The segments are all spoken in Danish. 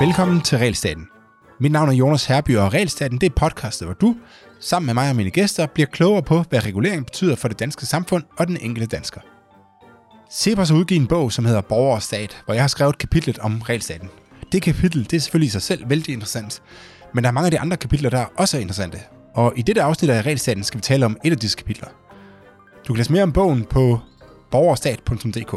Velkommen til Realstaten. Mit navn er Jonas Herby, og Realstaten det er podcastet, hvor du, sammen med mig og mine gæster, bliver klogere på, hvad regulering betyder for det danske samfund og den enkelte dansker. Cepos har udgivet en bog, som hedder Borger og Stat, hvor jeg har skrevet kapitlet om Realstaten. Det kapitel det er selvfølgelig i sig selv vældig interessant, men der er mange af de andre kapitler, der også er interessante. Og i dette afsnit af Realstaten skal vi tale om et af disse kapitler. Du kan læse mere om bogen på borgerstat.dk.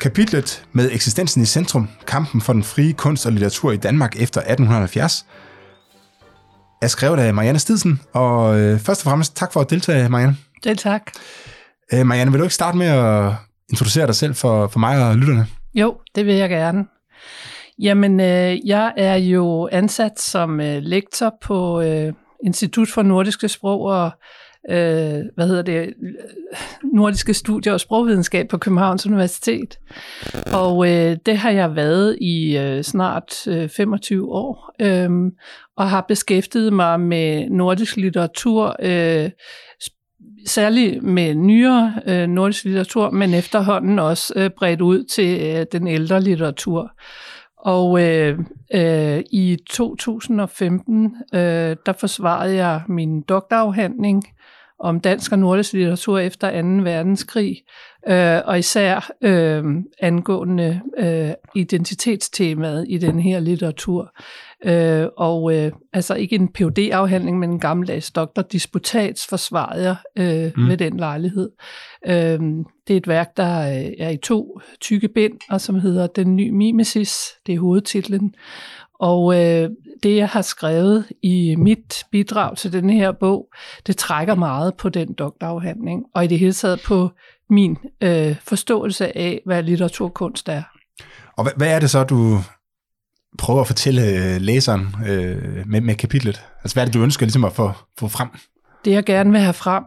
Kapitlet med eksistensen i centrum, kampen for den frie kunst og litteratur i Danmark efter 1870, er skrevet af Marianne Stidsen, og øh, først og fremmest tak for at deltage, Marianne. Selv tak. Øh, Marianne, vil du ikke starte med at introducere dig selv for, for mig og lytterne? Jo, det vil jeg gerne. Jamen, øh, jeg er jo ansat som øh, lektor på øh, Institut for Nordiske Sprog og øh, hvad hedder det, øh, nordiske studier og sprogvidenskab på Københavns Universitet. Og øh, det har jeg været i øh, snart øh, 25 år, øh, og har beskæftiget mig med nordisk litteratur, øh, særligt med nyere øh, nordisk litteratur, men efterhånden også øh, bredt ud til øh, den ældre litteratur. Og øh, øh, i 2015, øh, der forsvarede jeg min doktorafhandling om dansk og nordisk litteratur efter 2. verdenskrig, øh, og især øh, angående øh, identitetstemaet i den her litteratur. Øh, og øh, altså ikke en phd afhandling men en gammeldags doktordisputats forsvarede jeg øh, mm. med den lejlighed. Øh, det er et værk, der er i to tykke bind, og som hedder Den nye mimesis, det er hovedtitlen. Og øh, det, jeg har skrevet i mit bidrag til den her bog, det trækker meget på den doktorafhandling, og i det hele taget på min øh, forståelse af, hvad litteraturkunst er. Og hvad, hvad er det så, du prøver at fortælle øh, læseren øh, med, med kapitlet? Altså, hvad er det, du ønsker ligesom at få, få frem? Det, jeg gerne vil have frem,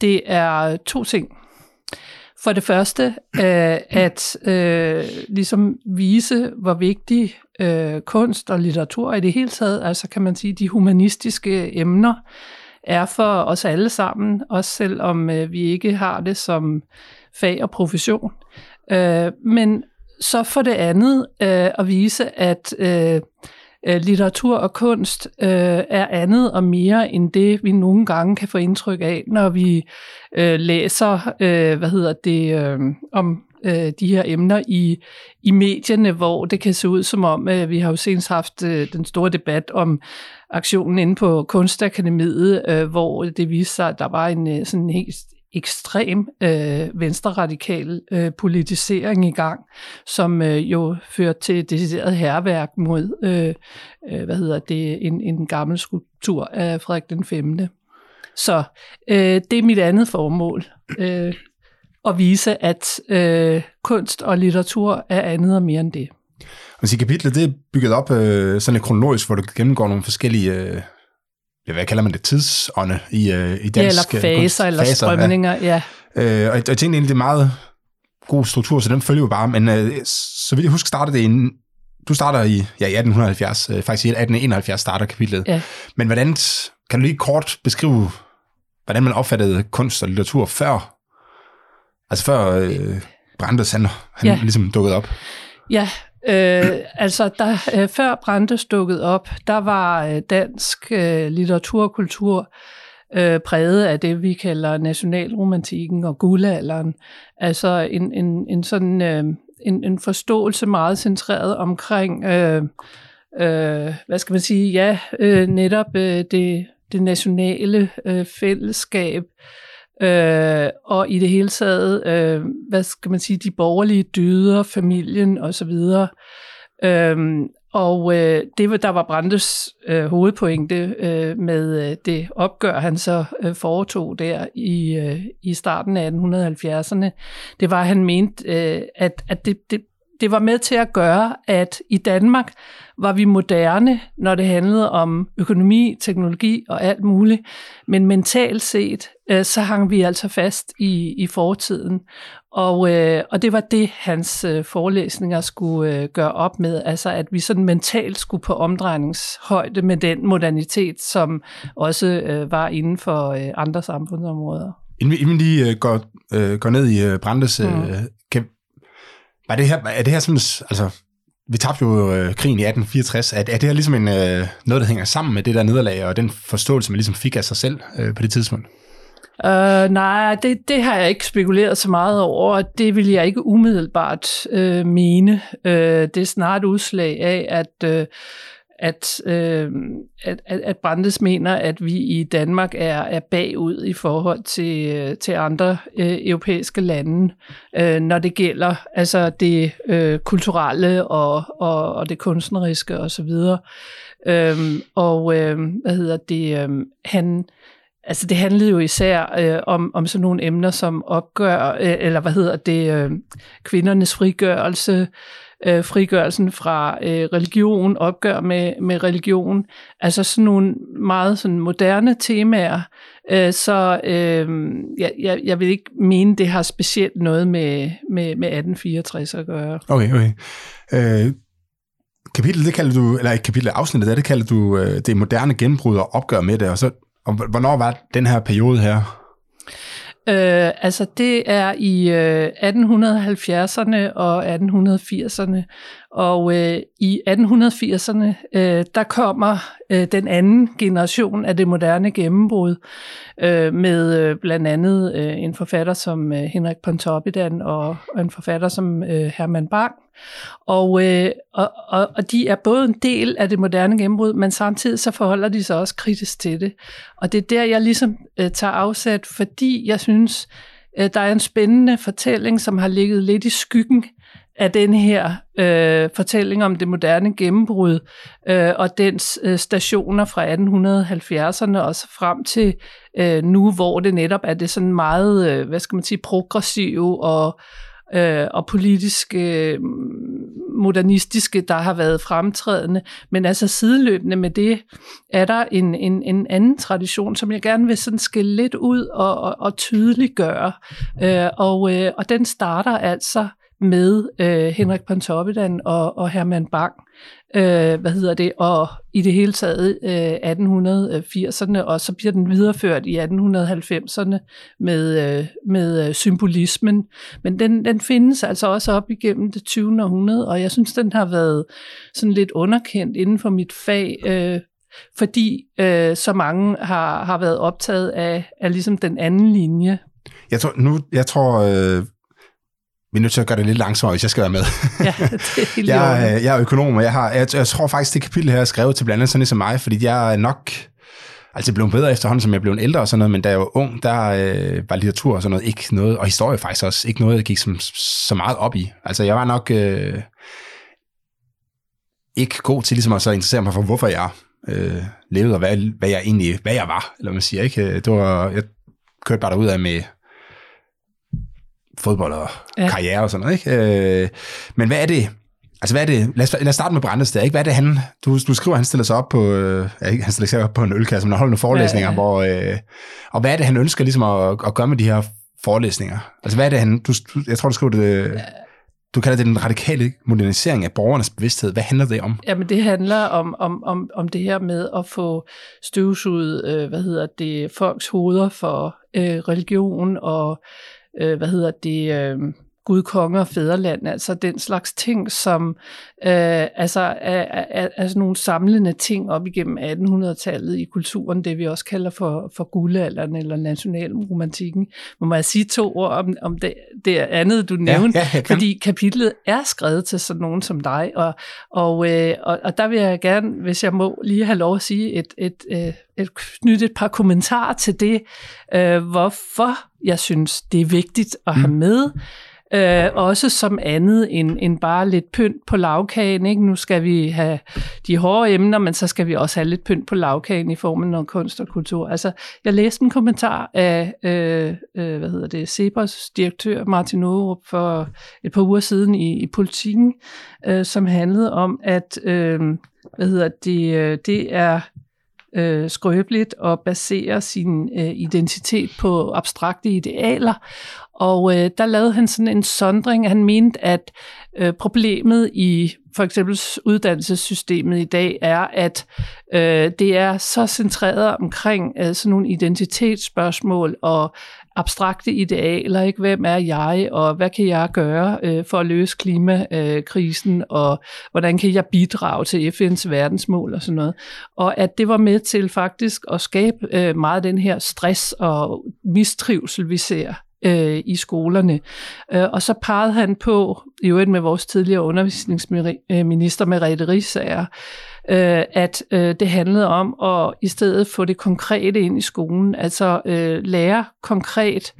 det er to ting. For det første, øh, at øh, ligesom vise, hvor vigtig øh, kunst og litteratur i det hele taget, altså kan man sige, de humanistiske emner, er for os alle sammen, også selvom øh, vi ikke har det som fag og profession. Øh, men så for det andet øh, at vise, at øh, øh, litteratur og kunst øh, er andet og mere end det, vi nogle gange kan få indtryk af, når vi øh, læser, øh, hvad hedder det, øh, om øh, de her emner i, i medierne, hvor det kan se ud som om, øh, vi har jo senest haft øh, den store debat om aktionen inde på Kunstakademiet, øh, hvor det viste sig, at der var en øh, sådan helt ekstrem øh, venstreradikal øh, politisering i gang, som øh, jo førte til decideret herværk mod, øh, øh, hvad hedder det, en, en gammel skulptur af Frederik den 5. Så øh, det er mit andet formål. Øh, at vise, at øh, kunst og litteratur er andet og mere end det. Og i kapitlet det er bygget op øh, sådan lidt kronologisk, hvor du gennemgår nogle forskellige, øh, hvad kalder man det, tidsånde i, øh, i dansk ja, eller øh, faser, kunst. eller strømninger, ja. ja. Øh, og, og jeg tænkte egentlig, det er meget god struktur, så den følger jo bare, men øh, så vidt jeg husker, startede det inden, du starter i, ja, i 1870, øh, faktisk i 1871 starter kapitlet. Ja. Men hvordan, kan du lige kort beskrive, hvordan man opfattede kunst og litteratur før Altså før øh, Brandes, han, han ja. ligesom dukkede op. Ja, øh, altså der, øh, før Brandes dukkede op, der var øh, dansk øh, litteratur og kultur øh, præget af det, vi kalder nationalromantikken og guldalderen. Altså en, en, en sådan øh, en, en forståelse meget centreret omkring, øh, øh, hvad skal man sige, ja, øh, netop øh, det, det nationale øh, fællesskab, øh, Øh, og i det hele taget, øh, hvad skal man sige, de borgerlige dyder, familien osv. Øh, og øh, det, der var Brandes øh, hovedpointe øh, med øh, det opgør, han så øh, foretog der i, øh, i starten af 1870'erne, det var, at han mente, øh, at, at det, det, det var med til at gøre, at i Danmark var vi moderne, når det handlede om økonomi, teknologi og alt muligt. Men mentalt set, øh, så hang vi altså fast i, i fortiden. Og, øh, og det var det, hans øh, forelæsninger skulle gøre op med, altså at vi sådan mentalt skulle på omdrejningshøjde med den modernitet, som også var inden for andre samfundsområder. Inden vi, inden vi lige øh, går, øh, går ned i øh, Brandes, øh, Mm var det her, er det her sådan, altså, vi tabte jo øh, krigen i 1864, er, er det her ligesom en, øh, noget, der hænger sammen med det der nederlag, og den forståelse, man ligesom fik af sig selv øh, på det tidspunkt? Uh, nej, det, det har jeg ikke spekuleret så meget over, og det vil jeg ikke umiddelbart øh, mene. Øh, det er snart udslag af, at, øh, at, uh, at, at, at Brandes mener, at vi i Danmark er, er bagud i forhold til, øh, til andre øh, europæiske lande, når det gælder altså det kulturelle og, og, og det kunstneriske osv. Um, og uh, hvad hedder det? Øhm, han Altså det handlede jo især øh, om, om sådan nogle emner som opgør, øh, eller hvad hedder det, øh, kvindernes frigørelse, øh, frigørelsen fra øh, religion, opgør med, med religion, altså sådan nogle meget sådan moderne temaer, øh, så øh, jeg, jeg, jeg vil ikke mene, det har specielt noget med, med, med 1864 at gøre. Okay, okay. Øh, kapitel, det kalder du, eller ikke kapitel, afsnittet det kalder du øh, det moderne gennembrud og opgør med det, og så og hvornår var den her periode her? Øh, altså det er i øh, 1870'erne og 1880'erne, og øh, i 1880'erne, øh, der kommer øh, den anden generation af det moderne gennembrud øh, med øh, blandt andet øh, en forfatter som øh, Henrik Pontoppidan og, og en forfatter som øh, Herman Bang. Og, øh, og, og, og de er både en del af det moderne gennembrud, men samtidig så forholder de sig også kritisk til det. Og det er der, jeg ligesom øh, tager afsat, fordi jeg synes, øh, der er en spændende fortælling, som har ligget lidt i skyggen af den her øh, fortælling om det moderne gennembrud øh, og dens øh, stationer fra 1870'erne og så frem til øh, nu, hvor det netop er det sådan meget, øh, hvad skal man sige, progressive og, øh, og politiske, øh, modernistiske, der har været fremtrædende. Men altså sideløbende med det, er der en, en, en anden tradition, som jeg gerne vil sådan skille lidt ud og, og, og tydeliggøre. Øh, og, øh, og den starter altså med øh, Henrik Pontoppidan og, og Herman Bang, øh, hvad hedder det, og i det hele taget øh, 1880'erne, og så bliver den videreført i 1890'erne med, øh, med øh, symbolismen. Men den, den findes altså også op igennem det 20. århundrede, og jeg synes, den har været sådan lidt underkendt inden for mit fag, øh, fordi øh, så mange har, har været optaget af, af ligesom den anden linje. Jeg tror, nu, jeg tror, øh, vi er nødt til at gøre det lidt langsommere, hvis jeg skal være med. Ja, det er helt jeg, er- jeg er økonom, og jeg, har, jeg, jeg tror faktisk, det kapitel her er skrevet til blandt andet sådan en som mig, fordi jeg er nok altså blevet bedre efterhånden, som jeg blev ældre og sådan noget, men da jeg var ung, der øh, var litteratur og sådan noget ikke noget, og historie faktisk også, ikke noget, jeg gik som, så meget op i. Altså jeg var nok øh, ikke god til ligesom at så interessere mig for, hvorfor jeg øh, levede, og hvad, hvad jeg egentlig, hvad jeg var, eller man siger, ikke? Det var, jeg kørte bare derud af med fodbold og ja. Ja. karriere og sådan noget, ikke? Øh, men hvad er det, altså hvad er det, lad os, lad os starte med Brandes der, ikke? Hvad er det han, du, du skriver, han stiller sig op på, øh, ja, han stiller sig op på en ølkasse, men han holder nogle forelæsninger, ja, Ja, ja. hvor, øh, og hvad er det, han ønsker ligesom at, at gøre med de her forelæsninger? Altså hvad er det, han, du, jeg tror, du skriver det, du kalder det den radikale modernisering af borgernes bevidsthed. Hvad handler det om? Jamen det handler om, om, om, om det her med at få støvsuget, øh, hvad hedder det, folks hoveder for øh, religion og, øh, hvad hedder det, øh, Gud, konge og fædreland, altså den slags ting, som øh, altså er, er, er sådan nogle samlende ting op igennem 1800-tallet i kulturen, det vi også kalder for, for guldalderen eller nationalromantikken. Må jeg sige to ord om, om det, det andet, du nævnte? ja, kan. Fordi kapitlet er skrevet til sådan nogen som dig, og, og, øh, og, og der vil jeg gerne, hvis jeg må lige have lov at sige, et, et, et, et, knytte et par kommentarer til det, øh, hvorfor jeg synes, det er vigtigt at have med, Øh, også som andet end, end bare lidt pynt på lavkagen. Ikke? Nu skal vi have de hårde emner, men så skal vi også have lidt pynt på lavkagen i form af noget kunst og kultur. Altså, jeg læste en kommentar af, øh, øh, hvad hedder det, Cepos direktør Martin Aarup for et par uger siden i, i Politiken, øh, som handlede om, at øh, hvad hedder det, øh, det er øh, skrøbeligt og baserer sin øh, identitet på abstrakte idealer. Og øh, der lavede han sådan en sondring. Han mente, at øh, problemet i for eksempel uddannelsessystemet i dag er, at øh, det er så centreret omkring øh, sådan nogle identitetsspørgsmål og abstrakte idealer, ikke? Hvem er jeg, og hvad kan jeg gøre øh, for at løse klimakrisen, og hvordan kan jeg bidrage til FN's verdensmål og sådan noget. Og at det var med til faktisk at skabe øh, meget af den her stress og mistrivsel, vi ser øh, i skolerne. Øh, og så pegede han på, i øvrigt med vores tidligere undervisningsminister øh, Merete Risager, øh, at øh, det handlede om at i stedet få det konkrete ind i skolen, altså øh, lære konkret,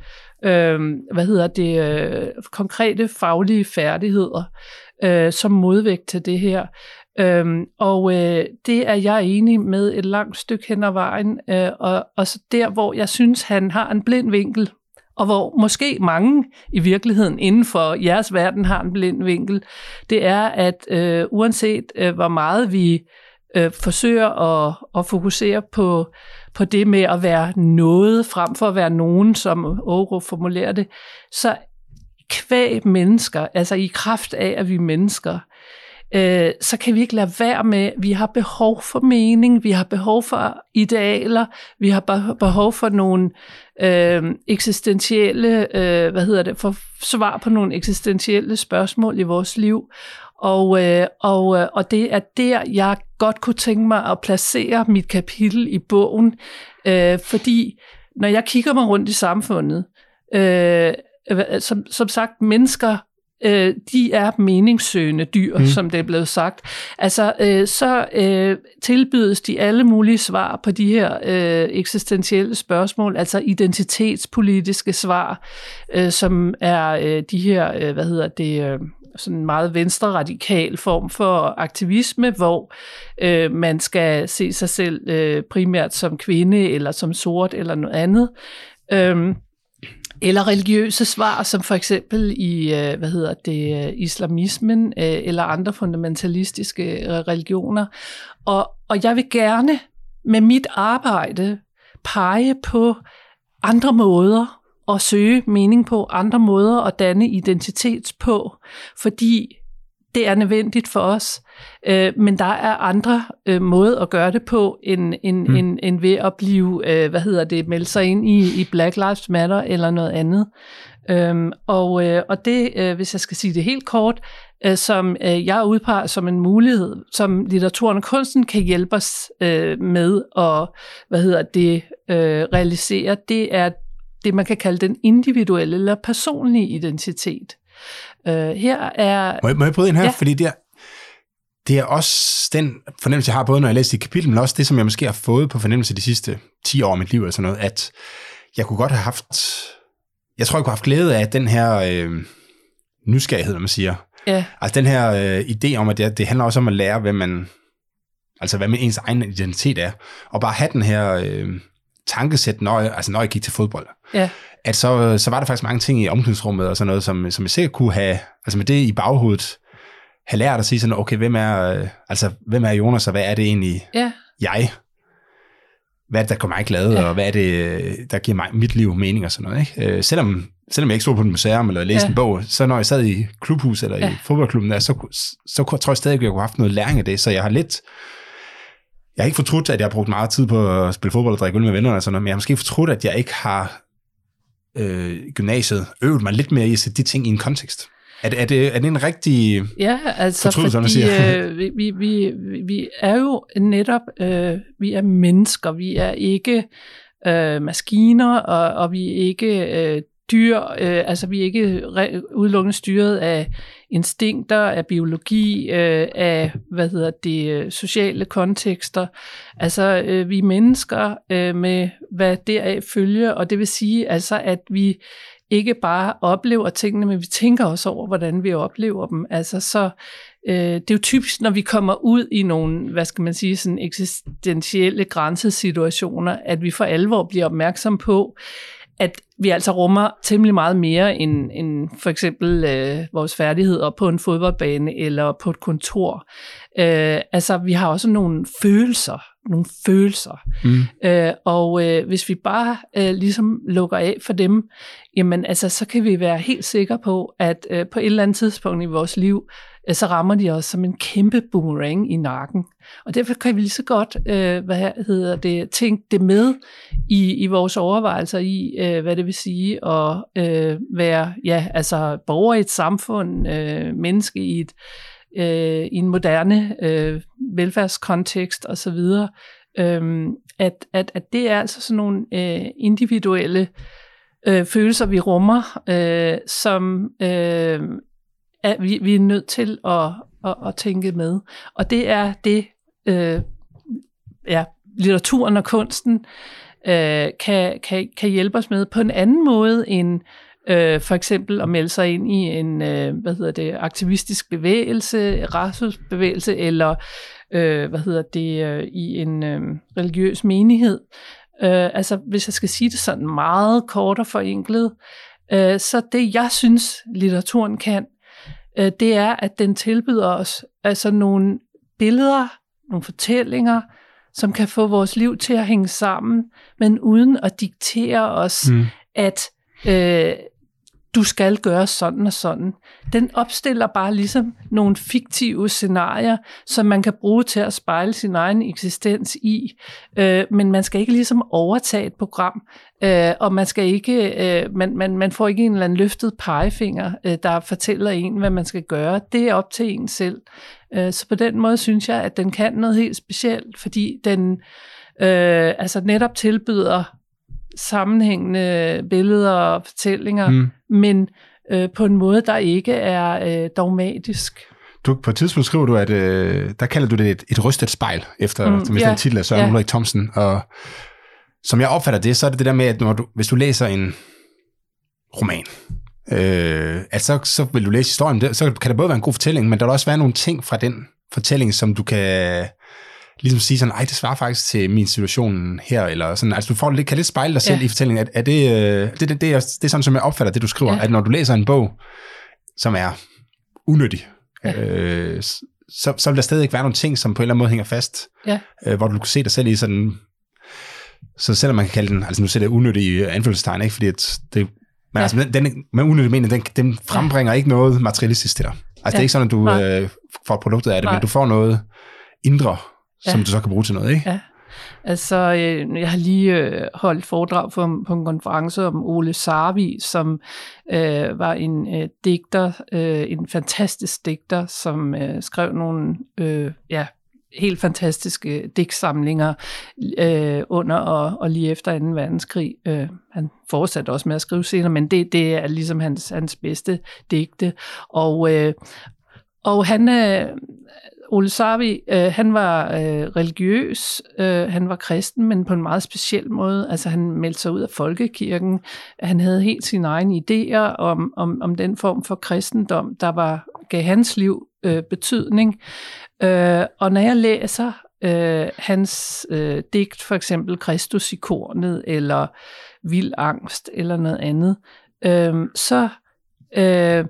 øh, hvad hedder det, øh, konkrete faglige færdigheder øh, som modvægt til det her. Øhm, og øh, det er jeg enig med et langt stykke hen ad vejen, øh, og, og så der, hvor jeg synes, han har en blind vinkel, og hvor måske mange i virkeligheden inden for jeres verden har en blind vinkel, det er, at øh, uanset øh, hvor meget vi øh, forsøger at, at fokusere på, på det med at være noget frem for at være nogen, som Oro formulerer det, så kvæg mennesker, altså i kraft af, at vi er mennesker, øh, så kan vi ikke lade være med, vi har behov for mening, vi har behov for idealer, vi har behov for nogle øh, eksistentielle, øh, hvad hedder det, for svar på nogle eksistentielle spørgsmål i vores liv. Og, øh, og, øh, og det er der, jeg godt kunne tænke mig at placere mit kapitel i bogen, øh, fordi når jeg kigger mig rundt i samfundet, øh, som, som sagt, mennesker øh, de er meningssøgende dyr, mm. som det er blevet sagt. Altså, øh, så øh, tilbydes de alle mulige svar på de her øh, eksistentielle spørgsmål, altså identitetspolitiske svar, øh, som er øh, de her, øh, hvad hedder det... Øh, sådan en meget venstre-radikal form for aktivisme, hvor øh, man skal se sig selv øh, primært som kvinde eller som sort eller noget andet. Øhm, eller religiøse svar, som for eksempel i, øh, hvad hedder det, øh, islamismen øh, eller andre fundamentalistiske religioner. Og, og jeg vil gerne med mit arbejde pege på andre måder at søge mening på, andre måder at danne identitet på, fordi det er nødvendigt for os. Øh, men der er andre øh, måder at gøre det på, end, end, mm. end, end ved at blive, øh, hvad hedder det, melde sig ind i, i Black Lives Matter eller noget andet. Øhm, og, øh, og det, øh, hvis jeg skal sige det helt kort, øh, som øh, jeg udpeger som en mulighed, som litteraturen og kunsten kan hjælpe os øh, med at, hvad hedder det, øh, realisere, det er det, man kan kalde den individuelle eller personlige identitet. Øh, her er... Må jeg, må jeg bryde ind her? Ja. Fordi det er, det er også den fornemmelse, jeg har, både når jeg læser i kapitel, men også det, som jeg måske har fået på fornemmelse de sidste 10 år af mit liv, eller sådan noget, at jeg kunne godt have haft... Jeg tror, jeg kunne have haft glæde af den her øh, nysgerrighed, når man siger. Ja. Altså den her øh, idé om, at det, det handler også om at lære, hvem man... Altså hvad med ens egen identitet er. Og bare have den her øh, tankesæt, når jeg, altså når jeg gik til fodbold. Ja at så, så var der faktisk mange ting i omklædningsrummet og sådan noget, som, som jeg sikkert kunne have, altså med det i baghovedet, have lært at sige sådan, okay, hvem er, altså, hvem er Jonas, og hvad er det egentlig, ja. jeg? Hvad er det, der gør mig glad, ja. og hvad er det, der giver mig mit liv mening og sådan noget, ikke? Øh, selvom, selvom jeg ikke stod på et museum eller læste ja. en bog, så når jeg sad i klubhus eller ja. i fodboldklubben der, så, så, så tror jeg stadig, at jeg kunne have haft noget læring af det, så jeg har lidt, jeg har ikke fortrudt, at jeg har brugt meget tid på at spille fodbold og drikke øl med venner og sådan noget, men jeg har måske fortrudt, at jeg ikke har øh, gymnasiet øvet mig lidt mere i at sætte de ting i en kontekst. Er det, er det, er det en rigtig ja, altså fordi, siger? øh, vi, vi, vi er jo netop, øh, vi er mennesker, vi er ikke øh, maskiner, og, og vi er ikke øh, dyr, øh, altså vi er ikke udelukkende styret af instinkter, af biologi, øh, af hvad hedder det, øh, sociale kontekster. Altså øh, vi er mennesker øh, med hvad deraf følger, og det vil sige altså, at vi ikke bare oplever tingene, men vi tænker også over, hvordan vi oplever dem. Altså så øh, det er jo typisk, når vi kommer ud i nogle, hvad skal man sige, sådan eksistentielle grænsesituationer, at vi for alvor bliver opmærksom på, at vi altså rummer temmelig meget mere end, end for eksempel øh, vores færdigheder på en fodboldbane eller på et kontor. Øh, altså, vi har også nogle følelser, nogle følelser. Mm. Øh, og øh, hvis vi bare øh, ligesom lukker af for dem, jamen altså, så kan vi være helt sikre på, at øh, på et eller andet tidspunkt i vores liv, Øh, så rammer de os som en kæmpe boomerang i nakken. Og derfor kan vi lige så godt, øh, hvad hedder det, tænke det med i, i vores overvejelser i, øh, hvad det vil sige at øh, være ja, altså borger i et samfund, øh, menneske i et øh, i en moderne øh, velfærdskontekst osv., øh, at, at, at det er altså sådan nogle øh, individuelle øh, følelser, vi rummer, øh, som øh, at vi, vi er nødt til at, at, at tænke med. Og det er det, øh, ja, litteraturen og kunsten øh, kan, kan, kan hjælpe os med på en anden måde end øh, for eksempel at melde sig ind i en øh, hvad hedder det, aktivistisk bevægelse, rasusbevægelse eller øh, hvad hedder det, øh, i en øh, religiøs menighed. Øh, altså, hvis jeg skal sige det sådan meget kort og forenklet, øh, så det, jeg synes, litteraturen kan, øh, det er, at den tilbyder os altså nogle billeder, nogle fortællinger, som kan få vores liv til at hænge sammen, men uden at diktere os, mm. at øh, du skal gøre sådan og sådan. Den opstiller bare ligesom nogle fiktive scenarier, som man kan bruge til at spejle sin egen eksistens i. Øh, men man skal ikke ligesom overtage et program, øh, og man skal ikke, øh, man, man, man får ikke en eller anden løftet pegefinger, øh, der fortæller en, hvad man skal gøre. Det er op til en selv. Øh, så på den måde synes jeg, at den kan noget helt specielt, fordi den øh, altså netop tilbyder sammenhængende billeder og fortællinger, mm. men øh, på en måde, der ikke er øh, dogmatisk. Du, på et tidspunkt skriver du, at øh, der kalder du det et, et rystet spejl, efter mm, som ja, den titel af Søren ja. Ulrik Thomsen, og som jeg opfatter det, så er det det der med, at når du, hvis du læser en roman, øh, at så, så vil du læse historien, så kan det både være en god fortælling, men der vil også være nogle ting fra den fortælling, som du kan ligesom sige sådan, ej, det svarer faktisk til min situation her, eller sådan, altså du får, kan lidt spejle dig selv ja. i fortællingen, er, er det, øh, det, det, det, er, det er sådan, som jeg opfatter det, du skriver, ja. at når du læser en bog, som er unødig, ja. øh, så, så vil der stadig ikke være nogle ting, som på en eller anden måde hænger fast, ja. øh, hvor du kan se dig selv i sådan, så selvom man kan kalde den, altså nu sætter jeg unødig i anfølgelsestegn, ikke, fordi at det, men ja. altså, den, den, med unødig mening, den, den frembringer ja. ikke noget materialistisk til dig. Altså ja. det er ikke sådan, at du øh, får produktet af det, Nej. men du får noget indre, ja. som du så kan bruge til noget, ikke? Ja. Altså, øh, jeg har lige øh, holdt foredrag for, på en konference om Ole Sarvi, som øh, var en øh, digter, øh, en fantastisk digter, som øh, skrev nogle øh, ja, helt fantastiske digtsamlinger øh, under og, og lige efter 2. verdenskrig. Øh, han fortsatte også med at skrive senere, men det, det er ligesom hans, hans bedste digte. Og, øh, og han, øh, Ole Sarvi, øh, han var øh, religiøs, øh, han var kristen, men på en meget speciel måde. Altså han meldte sig ud af folkekirken. Han havde helt sine egne idéer om, om, om den form for kristendom, der var gav hans liv øh, betydning. Øh, og når jeg læser øh, hans øh, digt, for eksempel Kristus i kornet, eller Vild angst, eller noget andet, øh, så øh,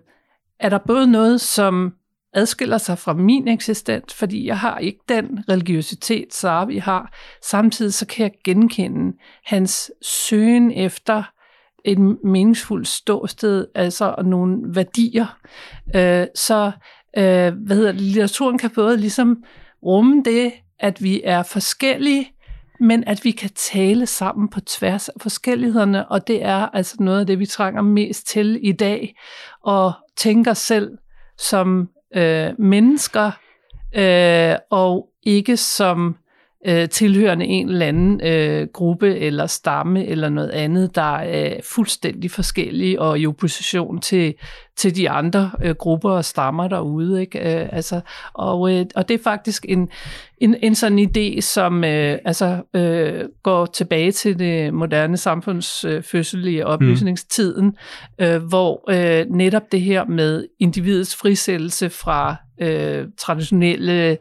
er der både noget, som adskiller sig fra min eksistens, fordi jeg har ikke den religiøsitet, Sarvi har. Samtidig så kan jeg genkende hans søgen efter et meningsfuldt ståsted, altså nogle værdier. Øh, så øh, hvad hedder det, litteraturen kan både ligesom rumme det, at vi er forskellige, men at vi kan tale sammen på tværs af forskellighederne, og det er altså noget af det, vi trænger mest til i dag, og tænker selv som øh, mennesker, øh, og ikke som øh, tilhørende en eller anden øh, gruppe eller stamme eller noget andet, der er fuldstændig forskellige og i opposition til, til de andre øh, grupper og stammer derude. Ikke? Øh, altså, og, øh, og det er faktisk en, en, en sådan idé, som øh, altså, øh, går tilbage til det moderne samfunds øh, fødsel i oplysningstiden, mm. øh, hvor øh, netop det her med individets frisættelse fra øh, traditionelle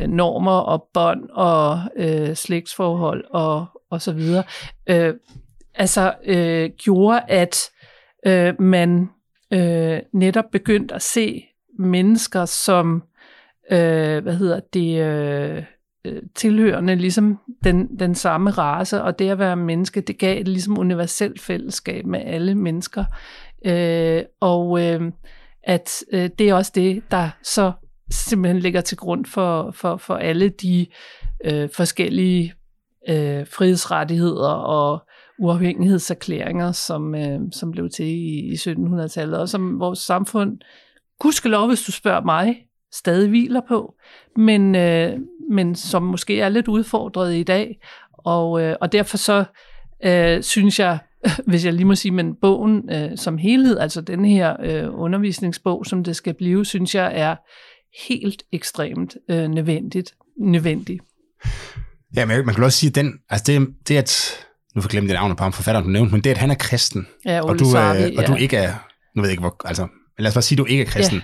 Øh, normer og bånd og øh, slægtsforhold og, og så videre, øh, altså øh, gjorde, at øh, man øh, netop begyndte at se mennesker som, øh, hvad hedder det, øh, øh, tilhørende ligesom den, den samme race, og det at være menneske, det gav et ligesom universelt fællesskab med alle mennesker. Øh, og øh, at øh, det er også det, der så simpelthen ligger til grund for, for, for alle de øh, forskellige øh, frihedsrettigheder og uafhængighedserklæringer, som, øh, som blev til i, i 1700-tallet, og som vores samfund, gudskelov, hvis du spørger mig, stadig hviler på, men, øh, men som måske er lidt udfordret i dag. Og, øh, og derfor så øh, synes jeg, hvis jeg lige må sige, men bogen øh, som helhed, altså den her øh, undervisningsbog, som det skal blive, synes jeg er helt ekstremt øh, nødvendigt, nødvendig. Ja, men man kan også sige, at den, altså det, det at, nu får jeg glemt det navn på ham, forfatteren du nævnte, men det at han er kristen, Ja, og Ole du, Sarvi, er, og du ja. ikke er, nu ved jeg ikke hvor, altså, lad os bare sige, at du ikke er kristen. Ja.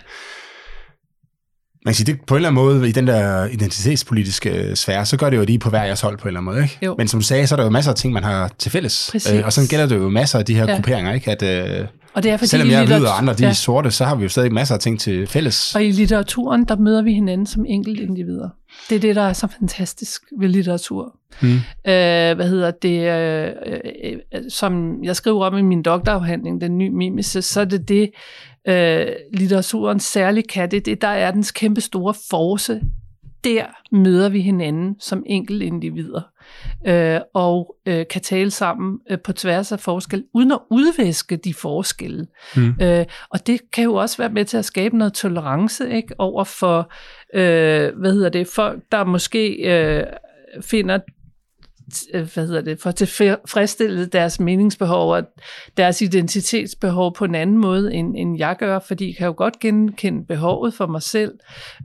Man kan sige, det på en eller anden måde, i den der identitetspolitiske sfære, så gør det jo lige på hver jeres hold på en eller anden måde, ikke? Jo. Men som du sagde, så er der jo masser af ting, man har til fælles. Præcis. Øh, og sådan gælder det jo masser af de her Ja. grupperinger, ikke? At, øh, Og det er fordi selvom jeg er hvid litteratur- og andre de er sorte, så har vi jo stadig masser af ting til fælles. Og i litteraturen, der møder vi hinanden som enkeltindivider. Det er det, der er så fantastisk ved litteratur. Mm. Øh, hvad hedder det? Øh, øh, øh, som jeg skriver om i min doktorafhandling, Den nye mimesis, så er det det, øh, litteraturen særligt kan. Det det, der er dens kæmpe store force. Der møder vi hinanden som enkeltindivider øh, og øh, kan tale sammen øh, på tværs af forskel, uden at udvæske de forskelle. Mm. Øh, og det kan jo også være med til at skabe noget tolerance ikke, over for, øh, hvad hedder det, folk, der måske øh, finder øh, hvad hedder det, for at tilfredsstille deres meningsbehov og deres identitetsbehov på en anden måde, end, end jeg gør, fordi jeg kan jo godt genkende behovet for mig selv,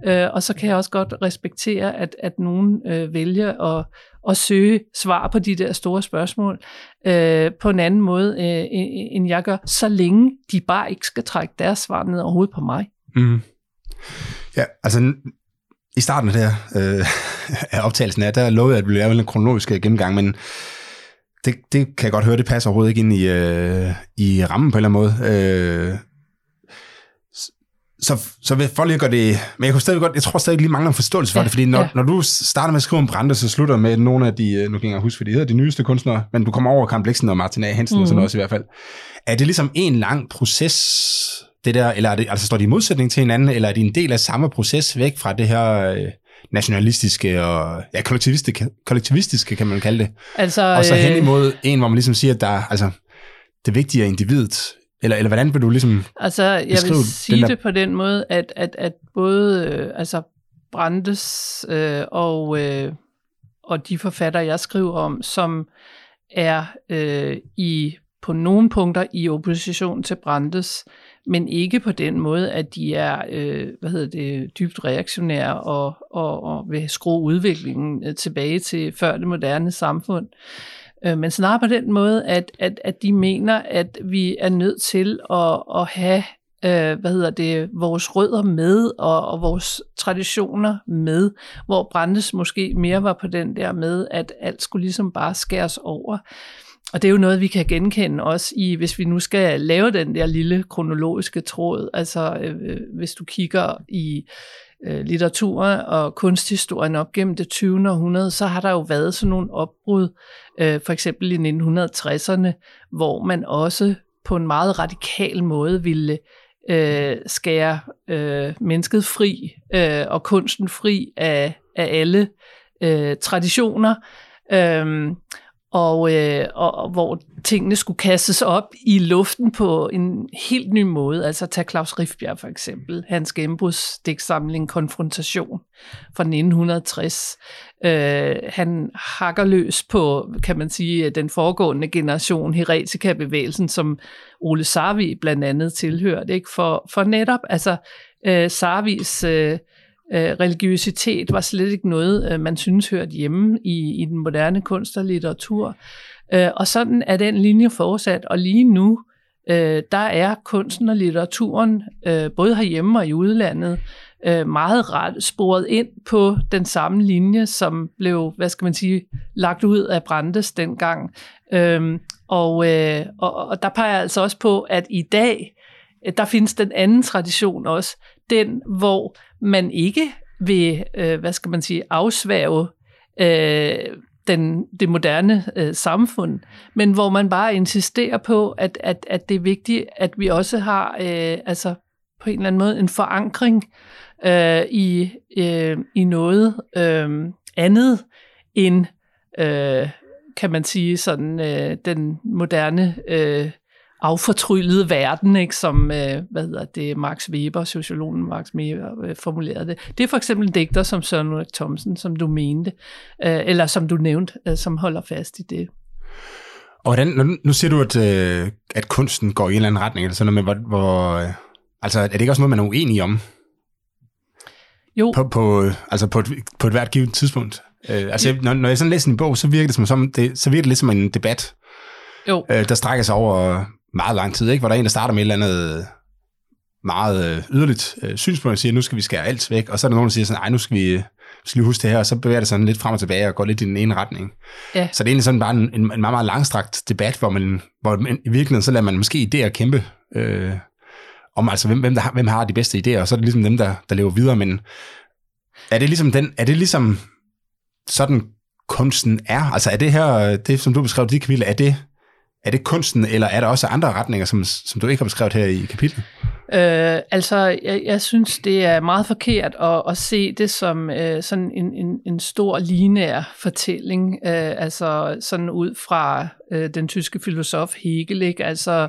øh, og så kan jeg også godt respektere, at, at nogen øh, vælger at, at søge svar på de der store spørgsmål øh, på en anden måde, øh, end jeg gør, så længe de bare ikke skal trække deres svar ned overhovedet på mig. Mm. Ja, altså i starten af det her, øh, af optagelsen af, der lovede jeg, at vi ville lave en kronologisk øh, gennemgang, men det, det kan jeg godt høre, det passer overhovedet ikke ind i, øh, i rammen på en eller anden måde. Øh, så, så vil folk lige gøre det, men jeg, kunne stadig godt, jeg tror stadig lige mangler en forståelse for Ja, det, fordi når, ja. når du starter med at skrive om Brande, så slutter med nogle af de, øh, nu kan jeg huske, hvad de hedder, de nyeste kunstnere, men du kommer over Karen Bliksen og Martin A. Hansen mm. og sådan Mhm. noget også i hvert fald. Er det ligesom en lang proces, det der, eller er det, altså står de i modsætning til hinanden, eller er de en del af samme proces væk fra det her øh, nationalistiske og ja, kollektivistiske, kollektivistiske, kan man kalde det, Altså, og så hen øh, imod en, hvor man ligesom siger, at der er, altså, det vigtige er individet, eller, eller hvordan vil du ligesom, Altså, jeg vil den sige der- det på den måde, at, at, at både øh, altså Brandes øh, og, øh, og de forfattere, jeg skriver om, som er øh, i på nogle punkter i opposition til Brandes, men ikke på den måde, at de er øh, hvad hedder det, dybt reaktionære og, og, og vil skrue udviklingen øh, tilbage til før det moderne samfund. Øh, Øh, men snarere på den måde, at, at, at de mener, at vi er nødt til at, at have øh, hvad hedder det, vores rødder med og, og vores traditioner med, hvor Brandes måske mere var på den der med, at alt skulle ligesom bare skæres over. Og det er jo noget, vi kan genkende også i, hvis vi nu skal lave den der lille kronologiske tråd. Altså, øh, øh hvis du kigger i øh, litteratur og kunsthistorien op gennem det 20. århundrede, så har der jo været sådan nogle opbrud, øh, for eksempel i 1960'erne, hvor man også på en meget radikal måde ville øh, skære øh, mennesket fri øh, og kunsten fri af, af alle øh, traditioner. Øhm, og, øh, og, hvor tingene skulle kastes op i luften på en helt ny måde. Altså tag Claus Rifbjerg for eksempel, hans gennembrudsdigtsamling Konfrontation fra 1960. Øh, han hakker løs på, kan man sige, den foregående generation, Heretica-bevægelsen, som Ole Sarvi blandt andet tilhørte, ikke? For, for netop, altså øh, Sarvis øh, øh, religiøsitet var slet ikke noget, øh, man synes hørte hjemme i, i den moderne kunst og litteratur. Øh, og sådan er den linje fortsat, og lige nu, øh, der er kunsten og litteraturen, øh, både herhjemme og i udlandet, øh, meget ret sporet ind på den samme linje, som blev, hvad skal man sige, lagt ud af Brandes dengang. Øhm, og, øh, og, og der peger jeg altså også på, at i dag, øh, der findes den anden tradition også, den hvor man ikke vil, øh, hvad skal man sige, afsværge øh, den, det moderne øh, samfund, men hvor man bare insisterer på, at, at, at det er vigtigt, at vi også har øh, altså på en eller anden måde en forankring øh, i, øh, i noget øh, andet end øh, kan man sige, sådan øh, den moderne øh, affortryllede verden, ikke, som øh, hvad hedder det, Max Weber, sociologen Max Weber, øh, formulerede det. Det er for eksempel en digter som Søren Ulrik Thomsen, som du mente, øh, eller som du nævnte, øh, som holder fast i det. Og hvordan, nu, nu siger du, at, øh, at kunsten går i en eller anden retning, eller sådan noget, men hvor, hvor, øh, altså, er det ikke også noget, man er uenig om? Jo. På, på, altså på, et, på et hvert givet tidspunkt. Øh, altså, ja. når, når jeg sådan læser en bog, så virker det som, som det, så virker det lidt som en debat, jo. Øh, der strækker sig over meget lang tid, ikke? hvor der er en, der starter med et eller andet meget øh, yderligt øh, synspunkt, og siger, nu skal vi skære alt væk, og så er der nogen, der siger sådan, nej, nu skal vi, skal vi huske det her, og så bevæger det sådan lidt frem og tilbage og går lidt i den ene retning. Ja. Så det er egentlig sådan bare en, en, en meget, meget langstrakt debat, hvor man, hvor man, i virkeligheden så lader man måske idéer kæmpe, øh, om altså, hvem, hvem, der har, hvem har de bedste idéer, og så er det ligesom dem, der, der lever videre, men er det ligesom den, er det ligesom sådan kunsten er? Altså er det her, det som du beskrev, det Camilla, er det, er det kunsten, eller er der også andre retninger, som, som du ikke har beskrevet her i kapitlet? Øh, altså, jeg, jeg synes, det er meget forkert at, at se det som øh, sådan en, en, en stor lineær fortælling, øh, altså sådan ud fra øh, den tyske filosof Hegel. Ikke? Altså,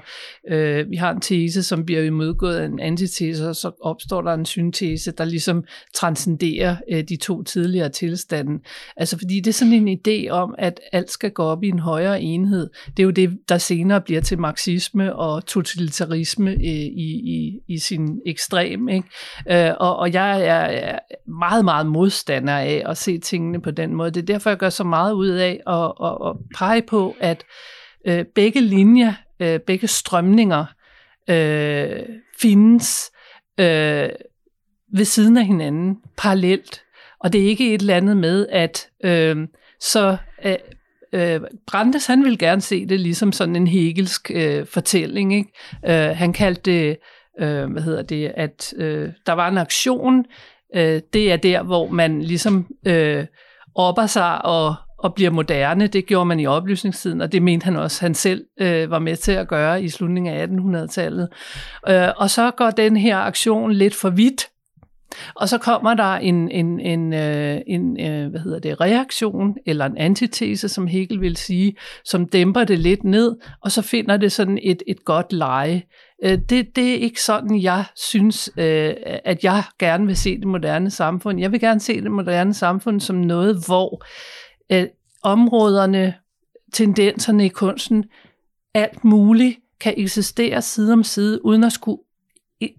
øh, vi har en tese, som bliver imødegået af en antitese, og så opstår der en syntese, der ligesom transcenderer øh, de to tidligere tilstande. Altså, fordi det er sådan en idé om, at alt skal gå op i en højere enhed. Det er jo det, der senere bliver til marxisme og totalitarisme øh, i, i i, sin ekstrem. Ikke? Øh, og, og jeg er meget, meget modstander af at se tingene på den måde. Det er derfor, jeg gør så meget ud af at, at, at pege på, at øh, begge linjer, øh, begge strømninger øh, findes øh, ved siden af hinanden, parallelt. Og det er ikke et eller andet med, at øh, så øh, øh, Brandes han vil gerne se det ligesom sådan en hegelsk øh, fortælling. Ikke? Øh, han kaldte det øh, hvad hedder det, at øh, der var en aktion. Øh, det er der, hvor man ligesom øh, opper sig og, og bliver moderne. Det gjorde man i oplysningstiden, og det mente han også, han selv øh, var med til at gøre i slutningen af 1800-tallet. Øh, og så går den her aktion lidt for vidt, og så kommer der en, en, en, øh, en øh, hvad hedder det, reaktion, eller en antitese, som Hegel vil sige, som dæmper det lidt ned, og så finder det sådan et, et godt leje. Øh, det, det er ikke sådan, jeg synes, øh, at jeg gerne vil se det moderne samfund. Jeg vil gerne se det moderne samfund som noget, hvor øh, områderne, tendenserne i kunsten, alt muligt kan eksistere side om side, uden at skulle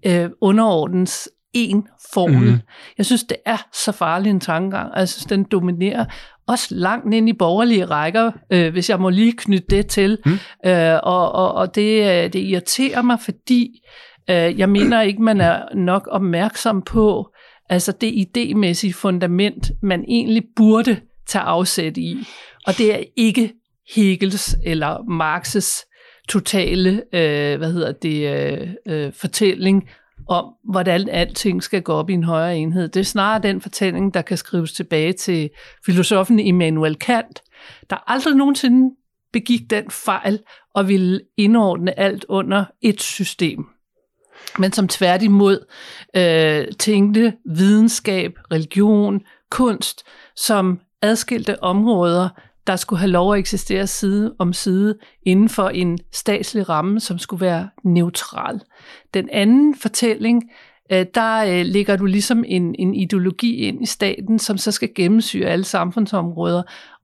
øh, underordnes en formel. Mm. Jeg synes, det er så farlig en tankegang, jeg synes, den dominerer også langt ind i borgerlige rækker, øh, hvis jeg må lige knytte det til. Mm. Øh, og og, og det, øh, det irriterer mig, fordi øh, jeg mener ikke, man er nok opmærksom på altså det idémæssige fundament, man egentlig burde tage afsæt i. Og det er ikke Hegels eller Marxes totale øh, hvad hedder det, øh, øh, fortælling om, hvordan alting skal gå op i en højere enhed. Det er snarere den fortælling, der kan skrives tilbage til filosofen Immanuel Kant, der aldrig nogensinde begik den fejl og ville indordne alt under et system. Men som tværtimod øh, tænkte videnskab, religion, kunst som adskilte områder, der skulle have lov at eksistere side om side inden for en statslig ramme, som skulle være neutral. Den anden fortælling, øh, der øh, ligger du ligesom en, en ideologi ind i staten, som så skal gennemsyre alle samfundsområder,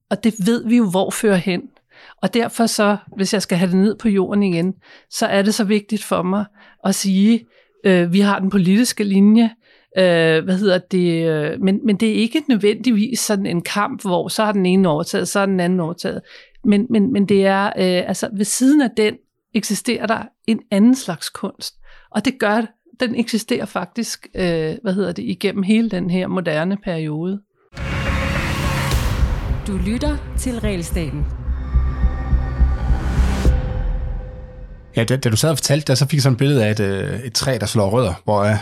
og det ved vi jo, hvor fører hen. Og derfor så, hvis jeg skal have det ned på jorden igen, så er det så vigtigt for mig at sige, øh, vi har den politiske linje, Øh, hvad hedder det? Øh, men, men det er ikke nødvendigvis sådan en kamp, hvor så har den ene overtaget, så er den anden overtaget. Men, men, men det er, øh, altså ved siden af den eksisterer der en anden slags kunst. Og det gør, den eksisterer faktisk, øh, hvad hedder det, igennem hele den her moderne periode. Du lytter til Realstaten. Ja, da, da du sad og fortalte det, så fik jeg sådan et billede af et, øh, et træ, der slår rødder, hvor øh,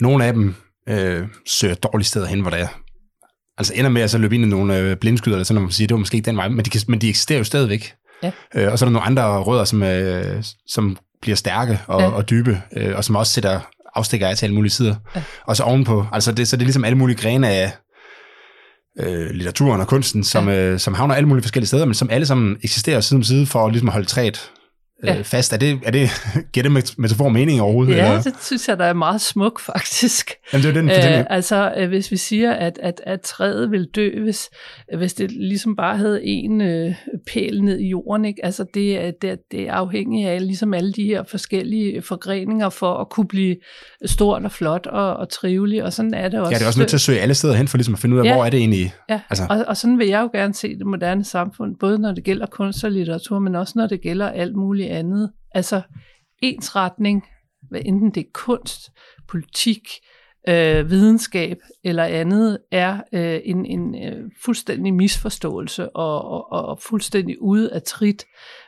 nogle af dem øh, søger dårlige steder hen, hvor der er. Altså ender med at så løbe ind i nogle øh, blindskyder, eller sådan noget, man siger, det var måske ikke den vej, men de, kan, men de eksisterer jo stadigvæk. Ja. Øh, og så er der nogle andre rødder, som, øh, som bliver stærke og, ja. og dybe, øh, og som også sætter afstikker af til alle mulige sider. Ja. Og så ovenpå, altså det, så det er ligesom alle mulige grene af, øh, litteraturen og kunsten, som, ja. øh, som havner alle mulige forskellige steder, men som alle sammen eksisterer side om side for ligesom at holde træet ja. øh, fast. Er det, er det, giver det metafor mening overhovedet? Ja, eller? det synes jeg, der er meget smuk faktisk. Jamen, det er den øh, altså, øh, hvis vi siger, at, at, at træet vil dø, hvis, hvis det ligesom bare havde en øh, pæl ned i jorden, ikke? Altså, det, det, det er afhængigt af ligesom alle de her forskellige forgreninger for at kunne blive stort og flot og, og triveligt, og sådan er det også. Ja, det er også nødt til at søge alle steder hen for ligesom at finde ud af, ja. hvor er det egentlig. Ja, altså. og, og sådan vil jeg jo gerne se det moderne samfund, både når det gælder kunst og litteratur, men også når det gælder alt muligt andet. Altså ensretning, hvad enten det er kunst, politik, øh, videnskab eller andet, er øh, en, en øh, fuldstændig misforståelse og, og, og fuldstændig ude af trit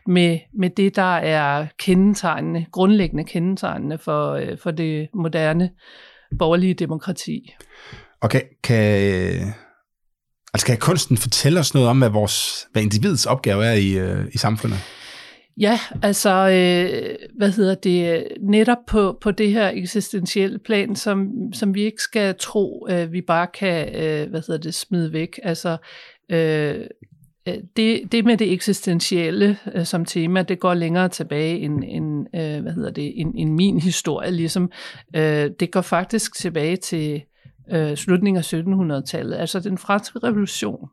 med, med det, der er kendetegnende, grundlæggende kendetegnende for, øh, for det moderne borgerlige demokrati. Okay, kan, kan, altså kan kunsten fortælle os noget om, hvad, vores, hvad individets opgave er i, øh, i samfundet? Ja, altså, øh, hvad hedder det, netop på, på det her eksistentielle plan, som, som vi ikke skal tro, øh, vi bare kan, øh, hvad hedder det, smide væk. Altså, øh, øh, det, det med det eksistentielle øh, som tema, det går længere tilbage end, end øh, hvad hedder det, end, end min historie, ligesom. Øh, det går faktisk tilbage til øh, slutningen af 1700-tallet, altså den franske revolution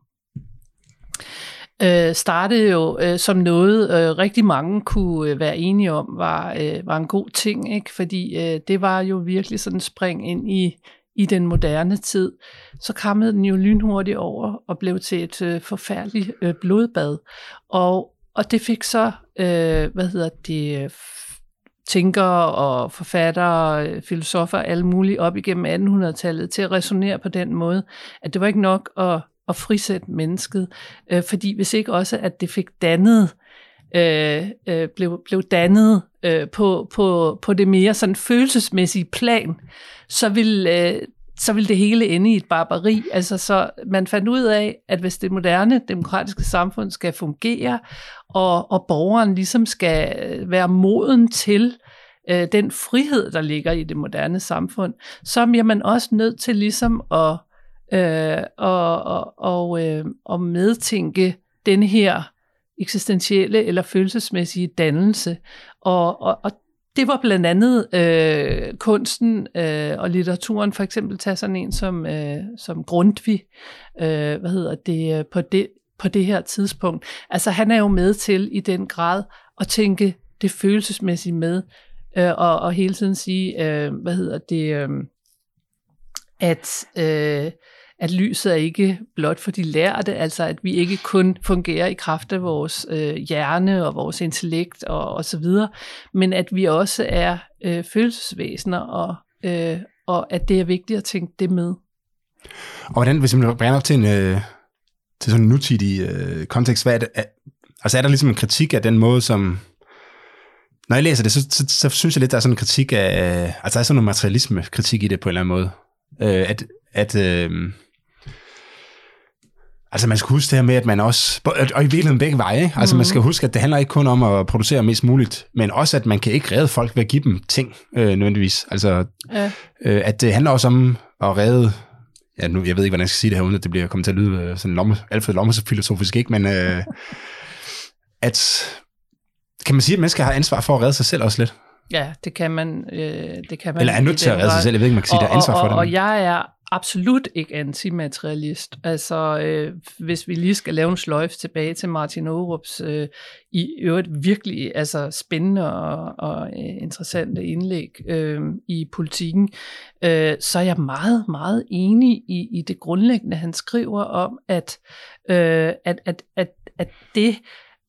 øh, startede jo øh, som noget, øh, rigtig mange kunne øh, være enige om, var, øh, var en god ting, ikke? fordi øh, det var jo virkelig sådan en spring ind i, i den moderne tid. Så kammede den jo lynhurtigt over og blev til et øh, forfærdeligt øh, blodbad. Og, og det fik så, øh, hvad hedder det, øh, tænkere og forfattere, øh, filosofer, alle mulige op igennem 1800-tallet til at resonere på den måde, at det var ikke nok at at frisætte mennesket, øh, fordi hvis ikke også, at det fik dannet, øh, øh, blev, blev dannet øh, på, på, på det mere sådan følelsesmæssige plan, så vil, øh, så vil det hele ende i et barbari. Altså, så man fandt ud af, at hvis det moderne demokratiske samfund skal fungere, og, og borgeren ligesom skal øh, være moden til øh, den frihed, der ligger i det moderne samfund, så er man også nødt til ligesom at øh, og, og, og, øh, og medtænke den her eksistentielle eller følelsesmæssige dannelse. Og, og, og det var blandt andet øh, kunsten øh, og litteraturen, for eksempel tage sådan en som, øh, som Grundtvig, øh, hvad hedder det, øh, på det, på det her tidspunkt. Altså han er jo med til i den grad at tænke det følelsesmæssige med, øh, og, og hele tiden sige, øh, hvad hedder det, øh, at øh, at lyset er ikke blot for de lærte, altså at vi ikke kun fungerer i kraft af vores øh, hjerne og vores intellekt og, og så videre, men at vi også er øh, følelsesvæsener, og, øh, og at det er vigtigt at tænke det med. Og hvordan, hvis man bringer op til en øh, til sådan en nutidig øh, kontekst, hvad er det, er, altså er der ligesom en kritik af den måde, som når jeg læser det, så, så, så synes jeg lidt, der er sådan en kritik af, altså der er sådan en materialisme kritik i det på en eller anden måde. Øh, at, at øh, Altså man skal huske det her med, at man også, og i virkeligheden begge veje, ikke? altså mm. man skal huske, at det handler ikke kun om at producere mest muligt, men også at man kan ikke redde folk ved at give dem ting øh, nødvendigvis. Altså ja. øh, at det handler også om at redde, ja nu, jeg ved ikke, hvordan jeg skal sige det her, uden at det bliver kommet til at lyde øh, sådan lomme, Alfred Lomme så filosofisk ikke, men øh, at, kan man sige, at mennesker har ansvar for at redde sig selv også lidt? Ja, det kan man. Øh, det kan man Eller er nødt til at redde sig selv. Jeg ved ikke, man kan sige, og, der er ansvar for og, det. Og jeg er absolut ikke antimaterialist. Altså, øh, hvis vi lige skal lave en sløjf tilbage til Martin Aarups øh, i øvrigt virkelig altså, spændende og, og øh, interessante indlæg øh, i politikken, øh, så er jeg meget, meget enig i, i det grundlæggende, han skriver om, at, øh, at, at, at, at det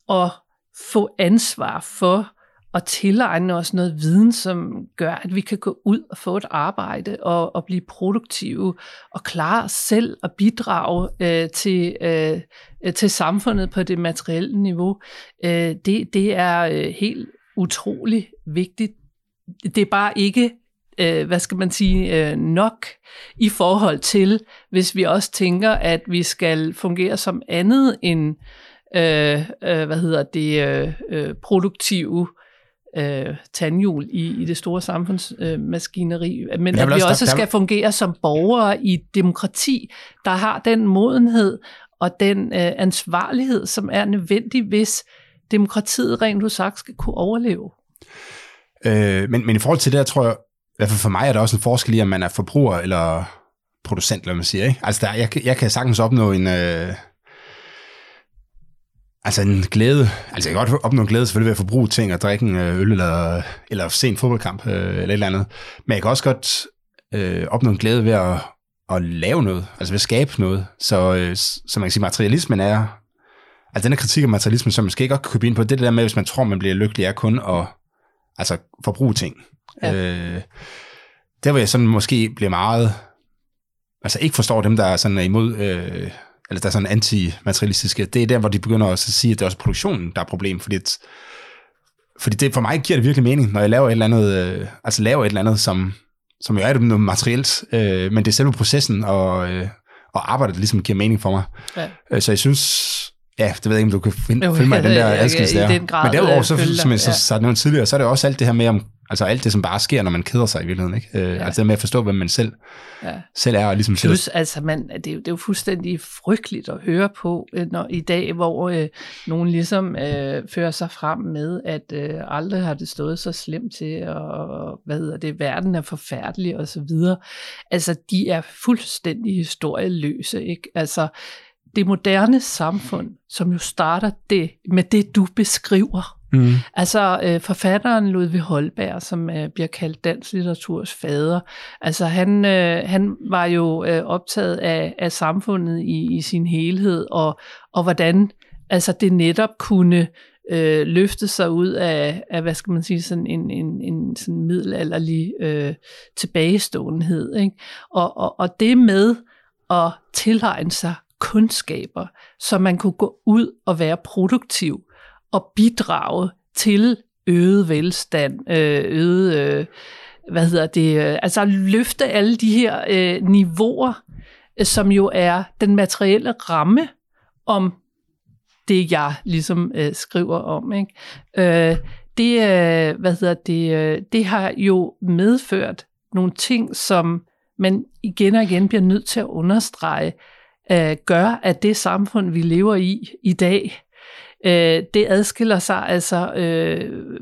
at få ansvar for og tilegne os noget viden, som gør, at vi kan gå ud og få et arbejde og, og blive produktive og klare os selv og bidrage øh, til, øh, til samfundet på det materielle niveau. Øh, det, det er øh, helt utrolig vigtigt. Det er bare ikke øh, hvad skal man sige, øh, nok i forhold til, hvis vi også tænker, at vi skal fungere som andet end, øh, øh, hvad hedder det, øh, øh produktive øh, tandhjul i, i det store samfundsmaskineri, øh, men, men at vi også- skal fungere som borgere i et demokrati, der har den modenhed og den øh, ansvarlighed, som er nødvendig, hvis demokratiet rent udsagt skal kunne overleve. Øh, men, men i forhold til det, jeg tror jeg, i hvert fald for mig er der også en forskel i, om man er forbruger eller producent, lad man sige. Ikke? Altså, der, jeg, kan- jeg kan sagtens opnå en... Øh, altså en glæde. Altså jeg kan godt opnå en glæde selvfølgelig ved at forbruge ting og drikke en øh, øl eller, eller se en fodboldkamp øh, eller et eller andet. Men jeg kan også godt øh, opnå en glæde ved at, at lave noget, altså ved at skabe noget. Så, øh, så man kan sige, materialismen er... Altså den her kritik af materialismen, som man skal ikke godt købe ind på, det det der med, hvis man tror, man bliver lykkelig, er kun at altså, forbruge ting. Ja. Øh, der hvor jeg sådan måske bliver meget, altså ikke forstår dem, der er sådan er imod, øh, eller der er sådan anti-materialistiske, det er der, hvor de begynder også at sige, at det er også produktionen, der er problem, fordi, at, fordi det, for mig giver det virkelig mening, når jeg laver et eller andet, øh, altså laver et eller andet, som, som jo er noget materielt, øh, men det er selve processen og, øh, og arbejdet, der ligesom giver mening for mig. Ja. Øh, Så jeg synes, ja, det ved jeg ikke, om du kan finde, Jo, følge mig i den der adskillelse der. den grad, Men derudover, øh, så, som jeg ja. så nævnt tidligere, så er det også alt det her med, om, altså alt det, som bare sker, når man keder sig i virkeligheden. Ikke? Øh, Ja. Altså det med at forstå, hvem man selv, Ja. selv er, og ligesom selv Plus, altså, man, det, er jo, det er jo fuldstændig frygteligt at høre på øh, når, i dag, hvor øh, nogen ligesom øh, fører sig frem med, at øh, aldrig har det stået så slemt til, og hvad hedder det, verden er forfærdelig og så videre. Altså, de er fuldstændig historieløse, ikke? Altså, det moderne samfund, som jo starter det med det, du beskriver, Mm. Altså øh, forfatteren Ludvig Holberg, som øh, bliver kaldt dansk litteraturs fader, altså han, øh, han var jo øh, optaget af, af samfundet i, i sin helhed, og, og hvordan altså det netop kunne øh, løfte sig ud af, af, hvad skal man sige, sådan en, en, en sådan middelalderlig øh, tilbageståenhed. Ikke? Og, og, og det med at tilegne sig kundskaber, så man kunne gå ud og være produktiv, og bidrage til øget velstand, øh, øget, øh, hvad hedder det, øh, altså løfte alle de her øh, niveauer, øh, som jo er den materielle ramme om det, jeg ligesom øh, skriver om. Ikke? Øh, det, øh, hvad hedder det, øh, det har jo medført nogle ting, som man igen og igen bliver nødt til at understrege, øh, gør, at det samfund, vi lever i i dag, øh, det adskiller sig altså øh,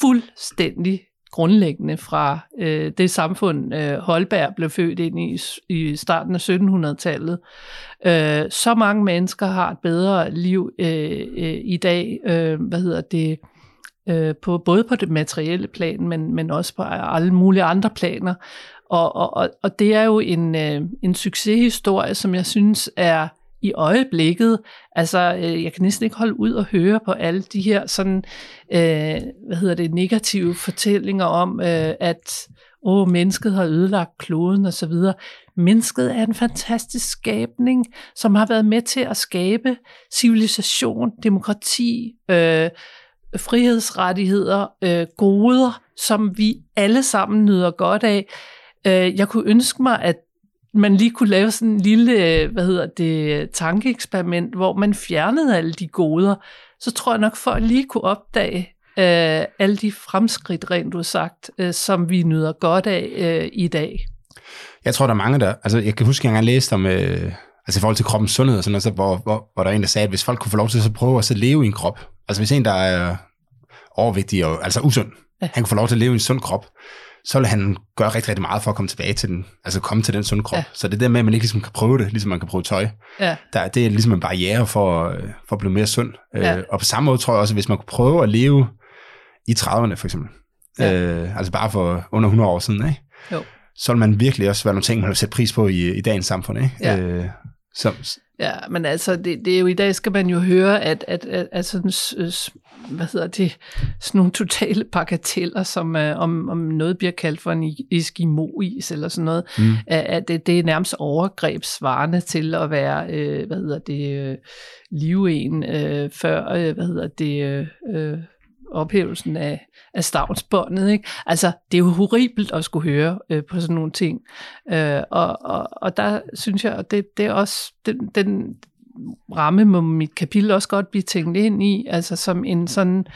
fuldstændig grundlæggende fra øh, det samfund, øh, Holberg blev født ind i i starten af 1700-tallet. Øh, så mange mennesker har et bedre liv øh, øh, i dag, øh, hvad hedder det, øh, på, både på det materielle plan, men, men også på alle mulige andre planer. Og, og, og, og det er jo en, øh, en succeshistorie, som jeg synes er i øjeblikket, altså øh, jeg kan næsten ikke holde ud og høre på alle de her sådan, øh, hvad hedder det, negative fortællinger om, øh, at åh, mennesket har ødelagt kloden og så videre. Mennesket er en fantastisk skabning, som har været med til at skabe civilisation, demokrati, øh, frihedsrettigheder, øh, goder, som vi alle sammen nyder godt af. Øh, jeg kunne ønske mig, at man lige kunne lave sådan en lille, hvad hedder det, tankeeksperiment, hvor man fjernede alle de goder, så tror jeg nok, for at lige kunne opdage øh, alle de fremskridt, rent du har sagt, øh, som vi nyder godt af øh, i dag. Jeg tror, der er mange, der... Altså, jeg kan huske, at jeg engang læste om... Øh, altså i forhold til kroppens sundhed og sådan noget, så, hvor, hvor, hvor der er en, der sagde, at hvis folk kunne få lov til at så prøve at så leve i en krop, altså hvis en, der er overvægtig og altså usund, ja. han kunne få lov til at leve i en sund krop, så vil han gøre rigtig, rigtig meget for at komme tilbage til den, altså komme til den sunde krop. Ja. Så det er det med, at man ikke ligesom kan prøve det, ligesom man kan prøve tøj. Ja, Der, det er ligesom en barriere for, øh, for at blive mere sund. Ja. Øh, og på samme måde tror jeg også, at hvis man kunne prøve at leve i 30'erne for eksempel, Ja. øh, altså bare for under 100 år siden, ikke? Jo. så vil man virkelig også være nogle ting, man vil sætte pris på i, i dagens samfund. Ikke? Ja. Øh, som, Ja, men altså, det, det er jo i dag, skal man jo høre, at, at, at, at sådan, hvad hedder det, sådan nogle totale bagateller, som uh, om, om noget bliver kaldt for en eskimo-is eller sådan noget, mm, at, at det, det er nærmest overgrebsvarende til at være, øh, hvad hedder det, øh, liven øh, før, øh, hvad hedder det, øh, øh, ophævelsen af, af stavnsbåndet. Ikke? Altså, det er jo horribelt at skulle høre øh, på sådan nogle ting. Øh, og, og, og der synes jeg, at det, det er også, den, den ramme må mit kapitel også godt blive tænkt ind i, altså som en sådan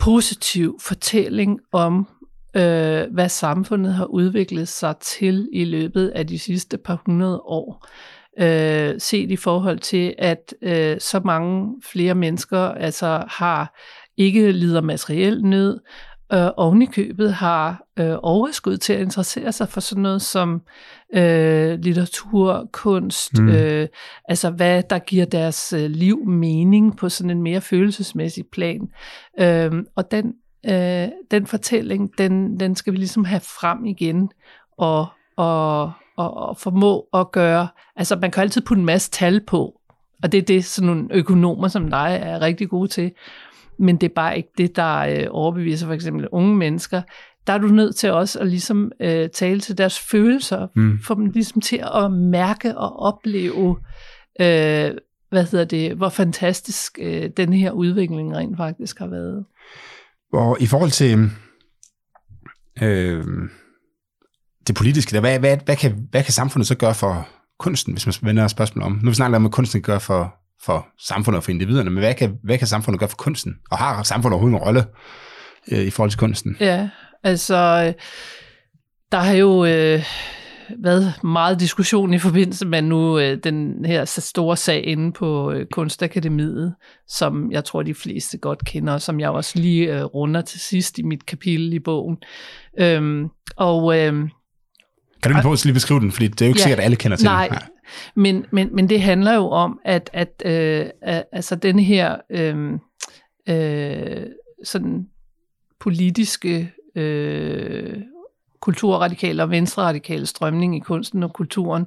positiv fortælling om, øh, hvad samfundet har udviklet sig til i løbet af de sidste par hundrede år. Øh, set i forhold til, at øh, så mange flere mennesker altså har ikke lider materiel nød, øh, oven i købet har øh, overskud til at interessere sig for sådan noget som øh, litteratur, kunst, mm. øh, altså hvad der giver deres øh, liv mening på sådan en mere følelsesmæssig plan. Øh, og den, øh, den fortælling, den, den skal vi ligesom have frem igen og, og, og, og formå at gøre, altså man kan altid putte en masse tal på, og det er det, sådan nogle økonomer som dig er rigtig gode til men det er bare ikke det, der øh, overbeviser for eksempel unge mennesker. Der er du nødt til også at ligesom øh, tale til deres følelser, mm. for dem ligesom til at mærke og opleve, øh, hvad hedder det, hvor fantastisk øh, den her udvikling rent faktisk har været. Og i forhold til øh, det politiske, der, hvad, hvad, hvad, kan, hvad kan samfundet så gøre for kunsten, hvis man vender spørgsmål om? Nu vi snakker om, hvad kunsten kan gøre for for samfundet og for individerne, men hvad kan, hvad kan samfundet gøre for kunsten? Og har samfundet overhovedet en rolle øh, i forhold til kunsten? Ja, altså, der har jo øh, været meget diskussion i forbindelse med nu øh, den her store sag inde på øh, Kunstakademiet, som jeg tror, de fleste godt kender, som jeg også lige øh, runder til sidst i mit kapitel i bogen. Øhm, og... Øh, kan du lige lige beskrive den, fordi det er jo ikke ja, sikkert, at alle kender til nej, den. Nej, men, men, men det handler jo om, at, at øh, altså denne her øh, øh, sådan politiske øh, kulturradikale og venstreradikale strømning i kunsten og kulturen,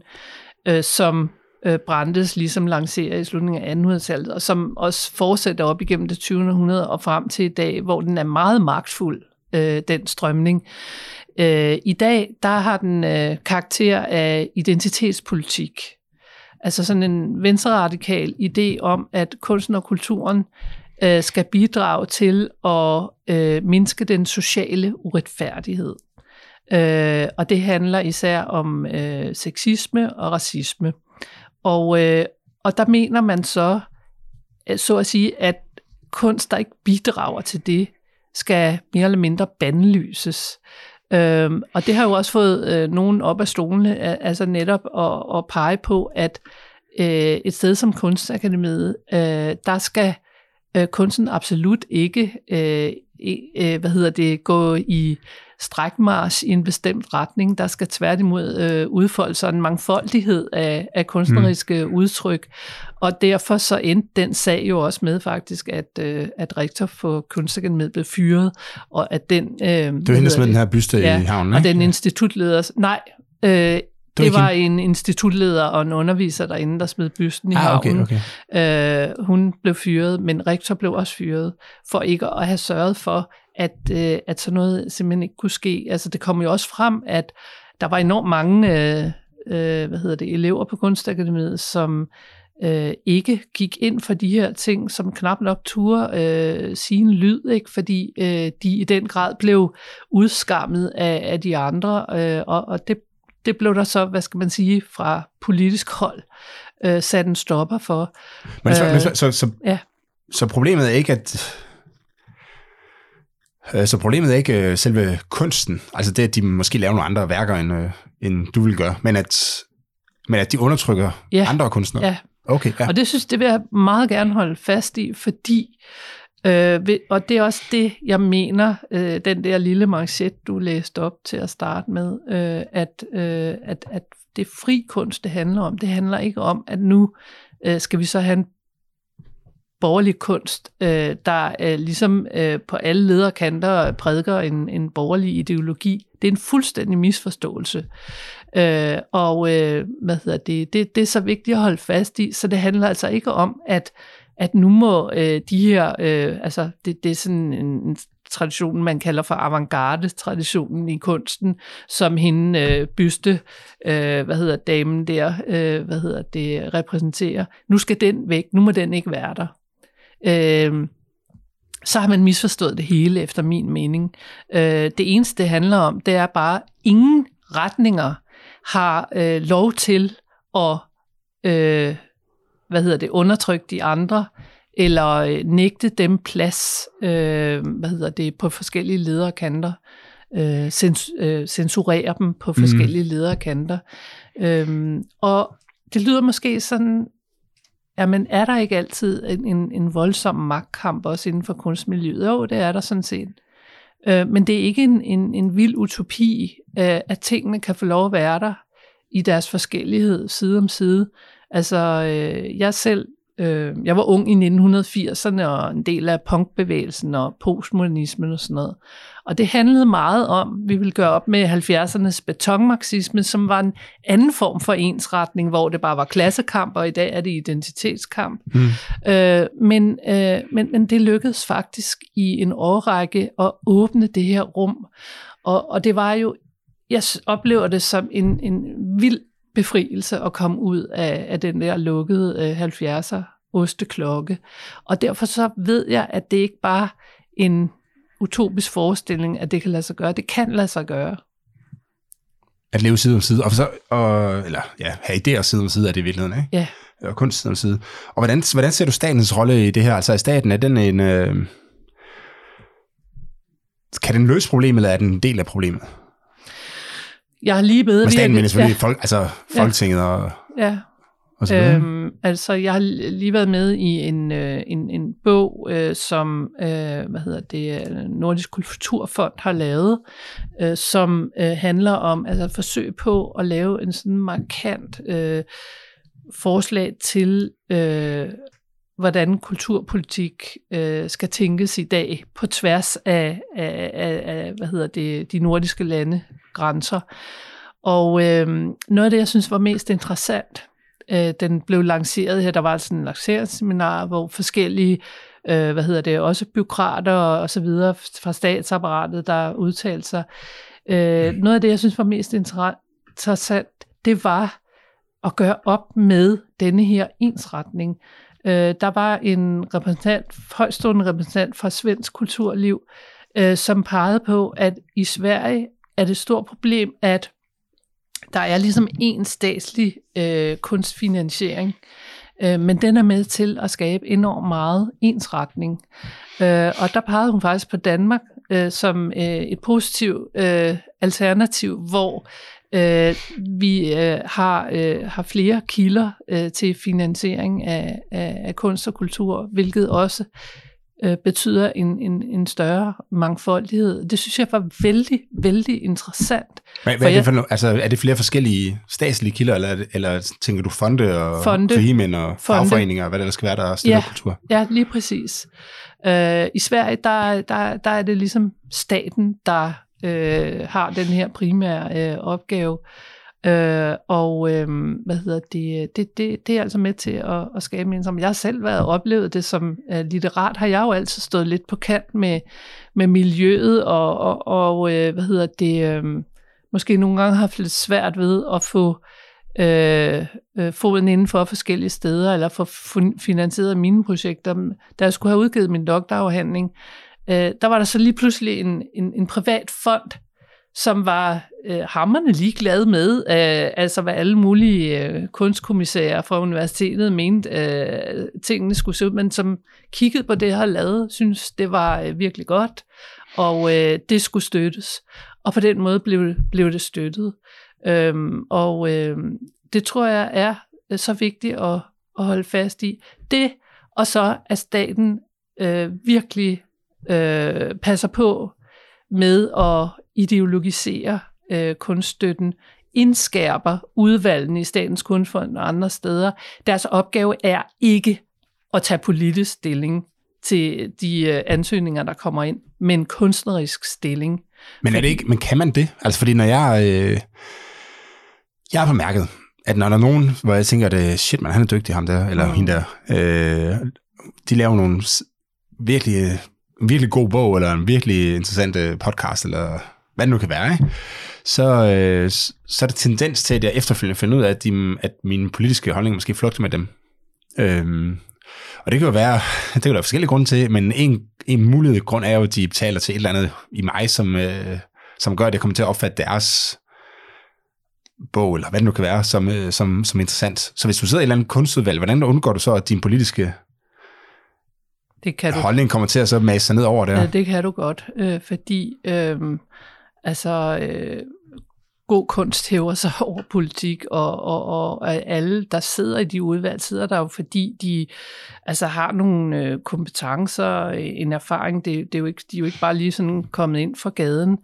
øh, som øh, Brandes ligesom lancerer i slutningen af 1800-tallet, og som også fortsætter op igennem det 20. århundrede og frem til i dag, hvor den er meget magtfuld, øh, den strømning. Øh, I dag, der har den øh, karakter af identitetspolitik. Altså sådan en venstreradikal idé om, at kunsten og kulturen øh, skal bidrage til at øh, mindske den sociale uretfærdighed. Øh, og det handler især om øh, sexisme og racisme. Og, øh, og der mener man så, øh, så at sige, at kunst, der ikke bidrager til det, skal mere eller mindre bandlyses. Øhm, og det har jo også fået øh, nogen op af stolene, altså netop at, at pege på, at øh, et sted som Kunstakademiet, øh, der skal øh, kunsten absolut ikke øh, øh, hvad hedder det, gå i strækmars i en bestemt retning. Der skal tværtimod øh, udfolde sig en mangfoldighed af, af kunstneriske mm. udtryk. Og derfor så endte den sag jo også med faktisk, at, øh, at rektor for Kunstakademiet blev fyret, og at den... Øh, det var hende, som den her byste ja, i havnen, ikke? og den institutleder... Nej, øh, det, var en institutleder og en underviser derinde, der smed bysten i ah, havnen. Okay, okay. Øh, hun blev fyret, men rektor blev også fyret, for ikke at have sørget for, at, øh, at sådan noget simpelthen ikke kunne ske. Altså det kom jo også frem, at der var enormt mange øh, øh, hvad hedder det, elever på Kunstakademiet, som øh, ikke gik ind for de her ting, som knap nok turde øh, sige en lyd, ikke? fordi øh, de i den grad blev udskammet af, af de andre, øh, og, og det det blev der så, hvad skal man sige, fra politisk hold øh, sat en stopper for. Men så, øh, så, så, så, ja. så problemet er ikke, at øh, så problemet er ikke øh, selve kunsten, altså det, at de måske laver nogle andre værker, end, øh, end du vil gøre, men at, men at de undertrykker ja. andre kunstnere. Ja. Okay, ja. Og det synes det vil jeg meget gerne holde fast i, fordi Øh, og det er også det, jeg mener, øh, den der lille manchet, du læste op til at starte med, øh, at, øh, at, at det fri kunst, det handler om. Det handler ikke om, at nu øh, skal vi så have en borgerlig kunst, øh, der øh, ligesom øh, på alle lederkanter prædiker en, en borgerlig ideologi. Det er en fuldstændig misforståelse. Øh, og øh, hvad hedder det? det? Det er så vigtigt at holde fast i, så det handler altså ikke om, at at nu må øh, de her, øh, altså det, det er sådan en, en tradition, man kalder for avantgarde-traditionen i kunsten, som hende øh, byste, øh, hvad hedder damen der, øh, hvad hedder det, repræsenterer. Nu skal den væk, nu må den ikke være der. Øh, så har man misforstået det hele, efter min mening. Øh, det eneste, det handler om, det er bare, ingen retninger har øh, lov til at øh, hvad hedder det, undertrykke de andre, eller øh, nægte dem plads, øh, hvad hedder det, på forskellige lederkanter, øh, cens, øh, censurere dem på forskellige mm. lederkanter. Øh, og det lyder måske sådan, ja, men er der ikke altid en, en, en voldsom magtkamp også inden for kunstmiljøet? Jo, det er der sådan set. Øh, men det er ikke en, en, en vild utopi, øh, at tingene kan få lov at være der i deres forskellighed side om side. Altså, øh, jeg selv Øh, jeg var ung i 1980'erne og en del af punkbevægelsen og postmodernismen og sådan noget. Og det handlede meget om, vi ville gøre op med 70'ernes betonmarxisme, som var en anden form for ensretning, hvor det bare var klassekamp, og i dag er det identitetskamp. Mm. Øh, men, øh, men, men det lykkedes faktisk i en årrække at åbne det her rum. Og, og det var jo, jeg oplever det som en, en vild befrielse at komme ud af, af den der lukkede øh, 70'er osteklokke. Og derfor så ved jeg, at det ikke bare en utopisk forestilling, at det kan lade sig gøre. Det kan lade sig gøre. At leve side om side, og så, og, eller ja, have idéer side om side er det i virkeligheden, ikke? Ja. Og kunst side om side. Og hvordan, hvordan ser du statens rolle i det her? Altså er staten, er den en... Øh, kan den løse problemet, eller er den en del af problemet? Jeg har lige bedre... Men staten mener selvfølgelig ja. folk, altså Folketinget ja. og... Ja, Øhm, altså, jeg har lige været med i en, øh, en, en bog, øh, som øh, hvad hedder det, øh, Nordisk Kulturfond har lavet, øh, som øh, handler om altså forsøg på at lave en sådan markant øh, forslag til, øh, hvordan kulturpolitik øh, skal tænkes i dag på tværs af, af, af, af hvad hedder det, de nordiske lande grænser. Og øh, noget af det, jeg synes var mest interessant, øh, den blev lanceret her, der var sådan en lanceringsseminar, hvor forskellige øh, hvad hedder det, også byråkrater og, så videre fra statsapparatet, der udtalte sig. Øh, mm. noget af det, jeg synes var mest interessant, det var at gøre op med denne her ensretning. Øh, der var en repræsentant, højstående repræsentant fra svensk kulturliv, øh, som pegede på, at i Sverige er det et stort problem, at der er ligesom en statslig øh, kunstfinansiering, øh, men den er med til at skabe enormt meget ensretning. Øh, og der pegede hun faktisk på Danmark øh, som øh, et positivt øh, alternativ, hvor øh, vi øh, har, øh, har flere kilder øh, til finansiering af, af, af kunst og kultur, hvilket også øh, betyder en, en, en større mangfoldighed. Det synes jeg var vældig, vældig interessant. Hvad, hvad er, det for, no, altså, er det flere forskellige statslige kilder, eller, eller tænker du fonde og fonde, fagforeninger og fonde. fagforeninger, hvad der skal være, der støtter ja, kultur? Ja, lige præcis. Øh, I Sverige, der, der, der er det ligesom staten, der øh, har den her primære øh, opgave. Øh, Øh, og øh, hvad hedder det, det, det, det er altså med til at, at skabe en som jeg har selv været oplevet det som uh, litterat, har jeg jo altid stået lidt på kant med, med miljøet, og, og, og øh, hvad hedder det, øh, måske nogle gange har haft lidt svært ved at få øh, øh, foden inden for forskellige steder, eller få finansieret mine projekter. Da jeg skulle have udgivet min doktorafhandling, øh, der var der så lige pludselig en, en, en privat fond, som var øh, hammerne ligeglade med, øh, altså hvad alle mulige øh, kunstkommissærer fra universitetet mente, øh, tingene skulle se ud, men som kiggede på det, her lavet, synes det var øh, virkelig godt, og øh, det skulle støttes. Og på den måde blev, blev det støttet. Øhm, og øh, det tror jeg er øh, så vigtigt at, at holde fast i. Det, og så at staten øh, virkelig øh, passer på med at ideologisere øh, kunststøtten, indskærper udvalgene i Statens Kunstfond og andre steder. Deres opgave er ikke at tage politisk stilling til de øh, ansøgninger, der kommer ind, men kunstnerisk stilling. Men er det ikke, men kan man det? Altså fordi når jeg, øh, jeg har bemærket, at når der er nogen, hvor jeg tænker, at shit man, han er dygtig ham der, eller mm. hende der, øh, de laver nogle virkelig, en virkelig god bog, eller en virkelig interessant øh, podcast, eller hvad det nu kan være, ikke? Så, øh, så er der tendens til, at jeg efterfølgende finder ud af, at, de, at mine politiske holdninger måske flugter med dem. Øhm, og det kan jo være, det kan der være forskellige grunde til, men en, en mulighed grund er jo, at de taler til et eller andet i mig, som, øh, som gør, at jeg kommer til at opfatte deres bog, eller hvad det nu kan være, som, øh, som, som interessant. Så hvis du sidder i et eller andet kunstudvalg, hvordan undgår du så, at dine politiske det kan du. Holdningen kommer til at så mase sig ned over det. Ja, det kan du godt, øh, fordi øh, altså, øh, god kunst hæver sig over politik, og, og, og alle, der sidder i de udvalg, sidder der jo, fordi de altså, har nogle øh, kompetencer, en erfaring. Det, det er jo ikke, de er jo ikke bare lige sådan kommet ind fra gaden.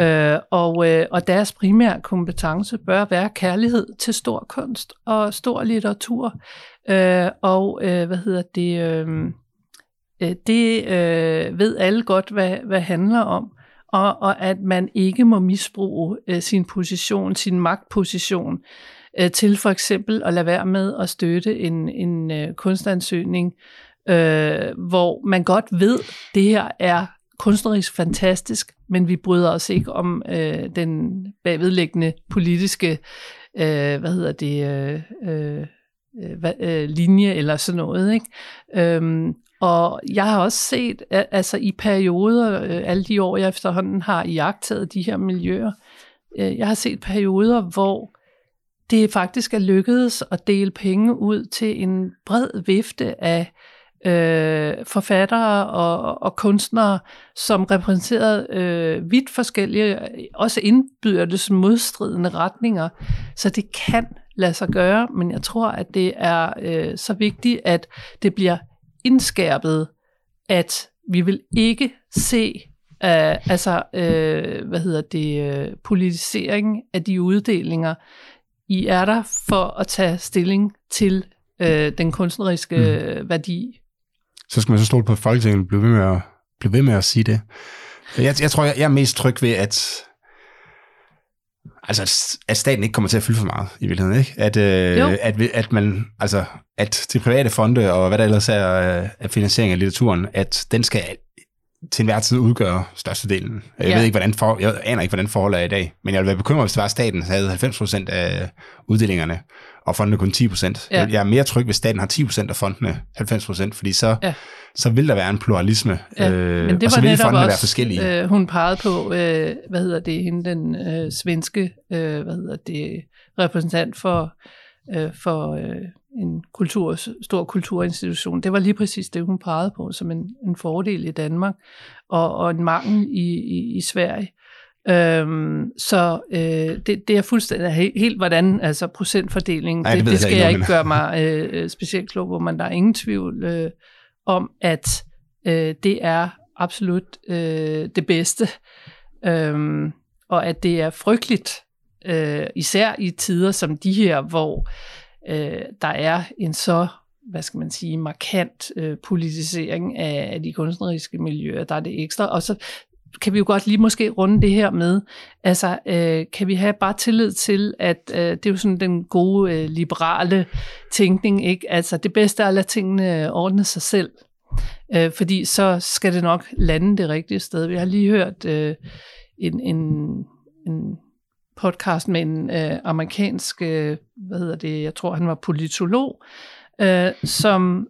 Øh, og, øh, og deres primære kompetence bør være kærlighed til stor kunst og stor litteratur. Øh, og øh, hvad hedder det... Øh, øh Øh, det øh, ved alle godt, hvad, hvad handler om og, og at man ikke må misbruge øh, sin position, sin magtposition, øh, til for eksempel at lade være med at støtte en, en øh, kunstansøgning, øh, hvor man godt ved, at det her er kunstnerisk fantastisk, men vi bryder os ikke om øh, den bagvedliggende politiske, øh, hvad hedder det, øh, øh, øh, øh linje eller sådan noget. Ikke? Øhm, og jeg har også set, altså i perioder, øh, alle de år jeg efterhånden har iagtaget de her miljøer, øh, jeg har set perioder, hvor det faktisk er lykkedes at dele penge ud til en bred vifte af øh, forfattere og, og kunstnere, som repræsenterede øh, vidt forskellige, også indbyrdes modstridende retninger. Så det kan lade sig gøre, men jeg tror, at det er øh, så vigtigt, at det bliver indskærpet, at vi vil ikke se uh, altså, uh, hvad hedder det, uh, politisering af de uddelinger. I er der for at tage stilling til uh, den kunstneriske mm. værdi. Så skal man så stole på, at Folketinget bliver ved med at, bliver ved med at sige det. Jeg, jeg tror, jeg, jeg er mest tryg ved, at altså, at staten ikke kommer til at fylde for meget i virkeligheden, ikke? At, øh, at, at, man, altså, at de private fonde og hvad der ellers er af finansiering af litteraturen, at den skal til enhver tid udgøre størstedelen. Jeg ja. ved ikke, hvordan for, jeg aner ikke, hvordan forholdet er i dag, men jeg ville være bekymret, hvis det var, at staten havde 90% af uddelingerne, og fondene kun 10%. Ja. Jeg er mere tryg, hvis staten har 10% af fondene 90%, fordi så, ja. så vil der være en pluralisme, ja. øh, men det og så vil fondene også, være forskellige. Øh, hun pegede på, øh, hvad hedder det, hende den øh, svenske øh, hvad hedder det, repræsentant for, øh, for øh, en kultur, stor kulturinstitution. Det var lige præcis det, hun pegede på som en, en fordel i Danmark, og, og en mangel i, i, i Sverige. Øhm, så øh, det, det er fuldstændig helt, hvordan altså procentfordelingen, Ej, det, det, det skal jeg, jeg ikke gøre mig øh, specielt klog på, men der er ingen tvivl øh, om, at øh, det er absolut øh, det bedste, øhm, og at det er frygteligt, øh, især i tider som de her, hvor øh, der er en så hvad skal man sige, markant øh, politisering af, af de kunstneriske miljøer, der er det ekstra. Og så kan vi jo godt lige måske runde det her med, altså øh, kan vi have bare tillid til, at øh, det er jo sådan den gode øh, liberale tænkning, ikke? Altså det bedste er at lade tingene øh, ordne sig selv, øh, fordi så skal det nok lande det rigtige sted. Vi har lige hørt øh, en, en, en podcast med en øh, amerikansk, øh, hvad hedder det, jeg tror han var politolog, øh, som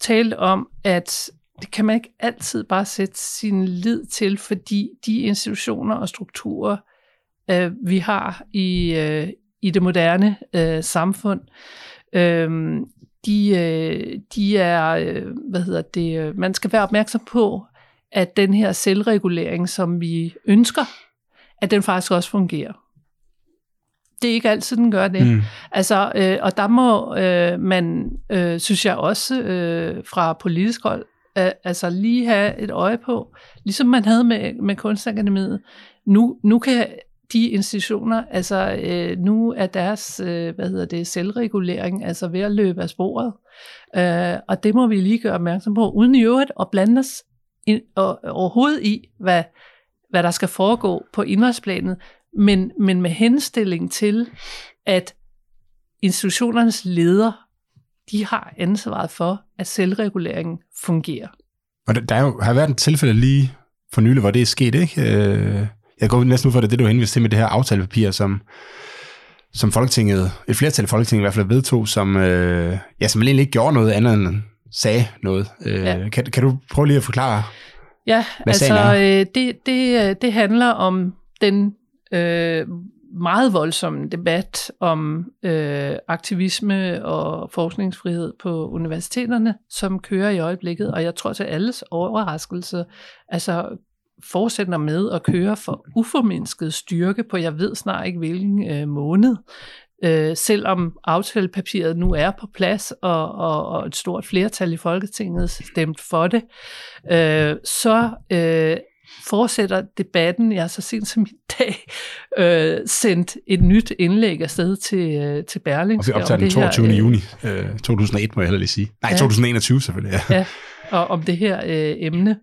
talte om, at det kan man ikke altid bare sætte sin lid til, fordi de institutioner og strukturer, øh, vi har i, øh, i det moderne øh, samfund, øh, de, øh, de er, øh, hvad hedder det, øh, man skal være opmærksom på, at den her selvregulering, som vi ønsker, at den faktisk også fungerer. Det er ikke altid, den gør det. Mm. Altså, øh, og der må øh, man, øh, synes jeg også, øh, fra politisk hold, øh, altså lige have et øje på, ligesom man havde med, med Kunstakademiet. Nu, nu kan de institutioner, altså øh, nu er deres, øh, hvad hedder det, selvregulering, altså ved at løbe af sporet. Øh, og det må vi lige gøre opmærksom på, uden i øvrigt at blande os ind, og, overhovedet i, hvad, hvad der skal foregå på indholdsplanet, men, men med henstilling til, at institutionernes leder, de har ansvaret for, at selvreguleringen fungerer. Og der, der er jo, har været et tilfælde lige for nylig, hvor det er sket, ikke? Øh, jeg går næsten ud for det, det du henviste til med det her aftalepapir, som, som Folketinget, et flertal i Folketinget i hvert fald vedtog, som, øh, ja, som egentlig ikke gjorde noget andet end sagde noget. Øh, ja. kan, kan du prøve lige at forklare, Ja, hvad altså øh, det, det, det handler om den øh, meget voldsom debat om øh, aktivisme og forskningsfrihed på universiteterne, som kører i øjeblikket, og jeg tror til alles overraskelse, altså fortsætter med at køre for uformindsket styrke på, jeg ved snart ikke hvilken øh, måned, øh, selvom aftalepapiret nu er på plads, og, og, og et stort flertal i Folketinget stemt for det, øh, så øh, fortsætter debatten. Jeg har så sent som i dag øh, sendt et nyt indlæg afsted til, øh, til Berling. Og vi optager den 22. Her, øh, juni øh, 2001, må jeg heller lige sige. Nej, ja. 2021 selvfølgelig. Ja. ja og om det her øh, emne.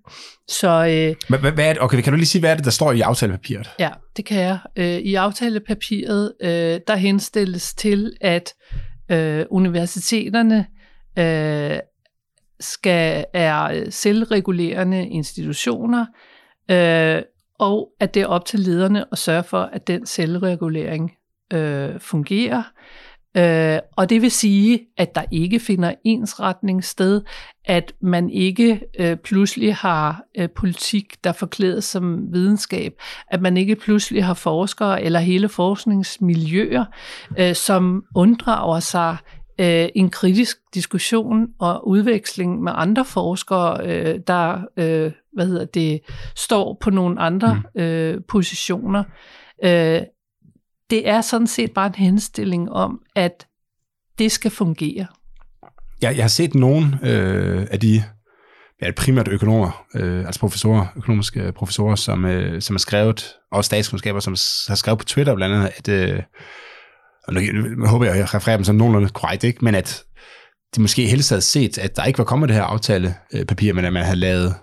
Så, øh, hvad, hvad er det? Okay, kan du lige sige, hvad er det, der står i aftalepapiret? Ja, det kan jeg. Øh, I aftalepapiret, øh, der henstilles til, at øh, universiteterne øh, skal er selvregulerende institutioner, øh, og at det er op til lederne at sørge for, at den selvregulering øh, fungerer. Øh, og det vil sige, at der ikke finder ensretning sted, at man ikke øh, pludselig har øh, politik, der forklædes som videnskab, at man ikke pludselig har forskere eller hele forskningsmiljøer, øh, som unddrager sig øh, en kritisk diskussion og udveksling med andre forskere, øh, der øh, hvad hedder det, står på nogle andre mm. øh, positioner. Øh, det er sådan set bare en henstilling om, at det skal fungere. Ja, jeg har set nogle øh, af de ja, primært økonomer, øh, altså professorer, økonomiske professorer, som, øh, som har skrevet, og statskundskaber, som har skrevet på Twitter blandt andet, at, øh, og nu, nu håber jeg, at jeg refererer dem som nogenlunde korrekt, ikke? men at de måske helst havde set, at der ikke var kommet det her aftalepapir, men at man havde lavet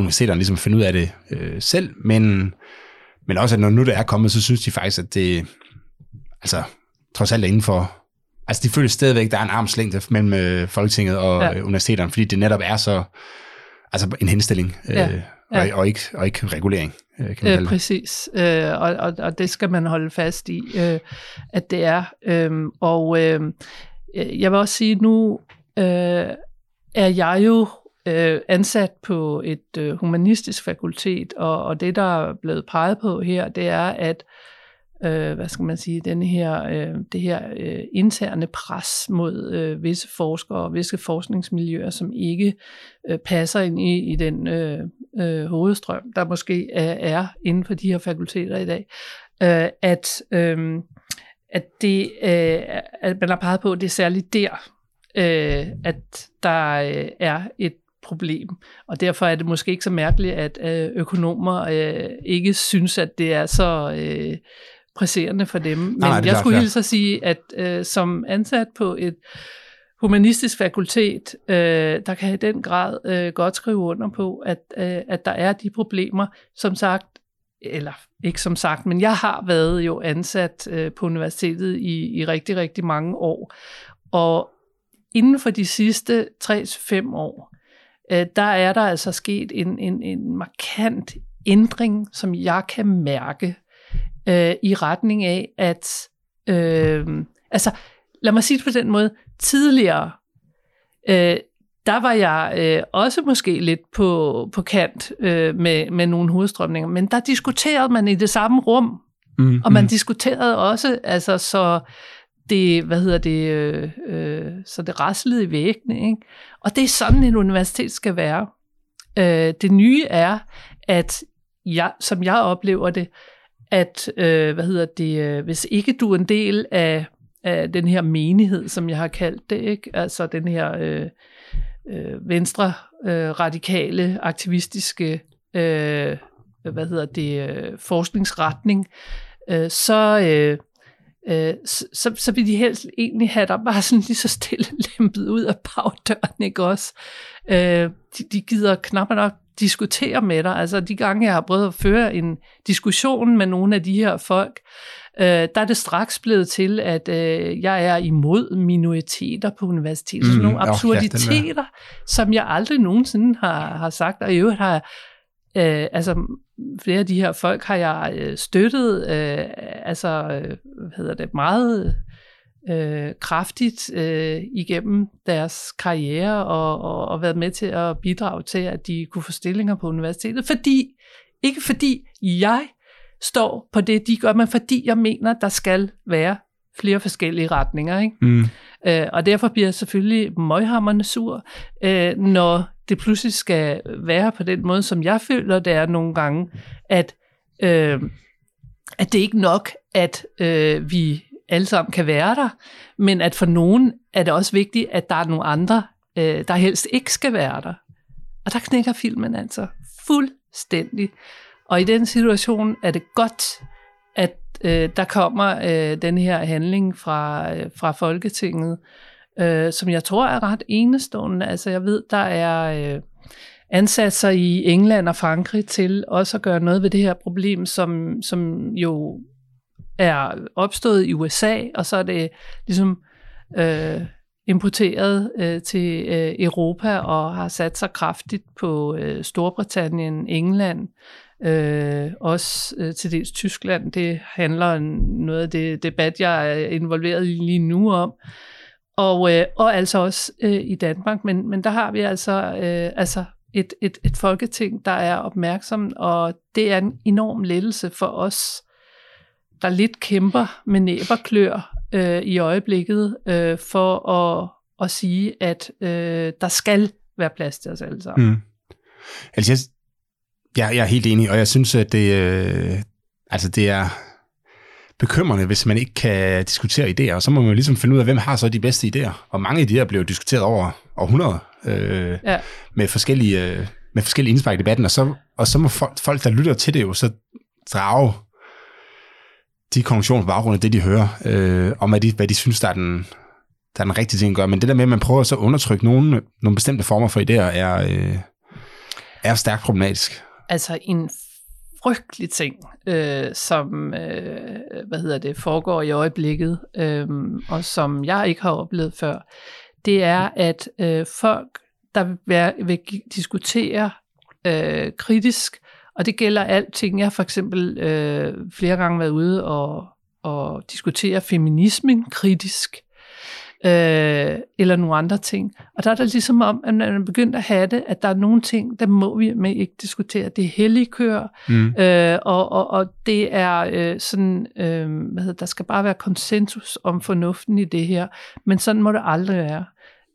universiteterne ligesom finde ud af det øh, selv, men men også, at når nu det er kommet, så synes de faktisk, at det, altså, trods alt er inden for, altså de føler stadigvæk, at der er en armslængde mellem øh, Folketinget og ja. universiteterne, fordi det netop er så, altså en henstilling, øh, ja. Ja. Og, og, ikke, og ikke regulering. Øh, kan man øh, præcis, øh, og, og, og det skal man holde fast i, øh, at det er. Øh, og øh, jeg vil også sige, nu øh, er jeg jo øh, ansat på et øh, humanistisk fakultet, og, og det, der er blevet peget på her, det er, at øh, hvad skal man sige, denne her, øh, det her øh, interne pres mod øh, visse forskere og visse forskningsmiljøer, som ikke øh, passer ind i, i den øh, øh, hovedstrøm, der måske er, er inden for de her fakulteter i dag, øh, at, øh, at, det, øh, at man har peget på, at det er særligt der, øh, at der øh, er et problem. Og derfor er det måske ikke så mærkeligt, at øh, økonomer øh, ikke synes, at det er så øh, presserende for dem. Men nej, jeg skulle hilse at sige, at øh, som ansat på et humanistisk fakultet, øh, der kan i den grad øh, godt skrive under på, at, øh, at der er de problemer, som sagt, eller ikke som sagt, men jeg har været jo ansat øh, på universitetet i, i rigtig, rigtig mange år. Og inden for de sidste 3-5 år, øh, der er der altså sket en, en, en markant ændring, som jeg kan mærke øh, i retning af, at øh, altså, lad mig sige det på den måde, tidligere, øh, der var jeg øh, også måske lidt på, på kant øh, med, med nogle hovedstrømninger, men der diskuterede man i det samme rum, mm, og man mm. diskuterede også, altså så det, hvad hedder det, øh, øh, så det raslede i væggene. Ikke? Og det er sådan, et universitet skal være. Øh, det nye er, at jeg, som jeg oplever det, at øh, hvad hedder det, øh, hvis ikke du er en del af, af den her menighed, som jeg har kaldt det, ikke? altså den her øh, øh, venstre øh, radikale aktivistiske øh, hvad hedder det, øh, forskningsretning, øh, så, øh, øh, så, så vil de helst egentlig have dig bare sådan lige så stille lempet ud af bagdøren, ikke også? Øh, de, de gider knap nok diskutere med dig. Altså de gange, jeg har prøvet at føre en diskussion med nogle af de her folk, øh, der er det straks blevet til, at øh, jeg er imod minoriteter på universitetet. Mm, Sådan nogle absurditeter, ja, som jeg aldrig nogensinde har, har sagt, og i øvrigt har Øh, altså flere af de her folk har jeg øh, støttet, øh, altså øh, hvad hedder det, meget øh, kraftigt øh, igennem deres karriere og, og, og været med til at bidrage til, at de kunne få stillinger på universitetet, fordi, ikke fordi jeg står på det, de gør, men fordi jeg mener, der skal være flere forskellige retninger. Ikke? Mm. Øh, og derfor bliver jeg selvfølgelig møghammerne sur, øh, når det pludselig skal være på den måde, som jeg føler, det er nogle gange, at, øh, at det ikke nok, at øh, vi alle sammen kan være der, men at for nogen er det også vigtigt, at der er nogle andre, øh, der helst ikke skal være der. Og der knækker filmen altså fuldstændig. Og i den situation er det godt, at øh, der kommer øh, den her handling fra, øh, fra Folketinget, øh, øh, som jeg tror er ret enestående. Altså jeg ved, der er øh, ansatser i England og Frankrig til også at gøre noget ved det her problem, som, som jo er opstået i USA, og så er det ligesom øh, importeret øh, til øh, Europa og har sat sig kraftigt på øh, Storbritannien, England, øh, også øh, til dels Tyskland. Det handler noget af det debat, jeg er involveret i lige nu om. Og, øh, og altså også øh, i Danmark, men, men der har vi altså, øh, altså et, et, et folketing, der er opmærksom, og det er en enorm lettelse for os, der lidt kæmper med næb og klør øh, i øjeblikket, øh, for at, at sige, at øh, der skal være plads til os alle sammen. Mm. Altså, jeg, jeg, jeg er helt enig, og jeg synes, at det, øh, altså det er bekymrende, hvis man ikke kan diskutere idéer, og så må man jo ligesom finde ud af, hvem har så de bedste idéer. Og mange idéer blev diskuteret over århundreder øh, ja. med forskellige, øh, med forskellige indspark i debatten, og så, og så må folk, folk, der lytter til det jo, så drage de konklusioner på baggrund af det, de hører, øh, om hvad de, hvad de synes, der er, den, der er den rigtige ting at gøre. Men det der med, at man prøver så at undertrykke nogle, nogle bestemte former for idéer, er, øh, er stærkt problematisk. Altså en frygtelig ting, øh, som øh, hvad hedder det, foregår i øjeblikket, øh, og som jeg ikke har oplevet før, det er, at øh, folk, der vil, være, vil diskutere øh, kritisk, og det gælder alting. Jeg har for eksempel øh, flere gange været ude og, og diskutere feminismen kritisk, øh, eller nogle andre ting. Og der er det ligesom om, at man er begyndt at have det, at der er nogle ting, der må vi med ikke diskutere. Det er helligkør, mm. øh, og, og, og det er øh, sådan, øh, hvad hedder, der skal bare være konsensus om fornuften i det her, men sådan må det aldrig være.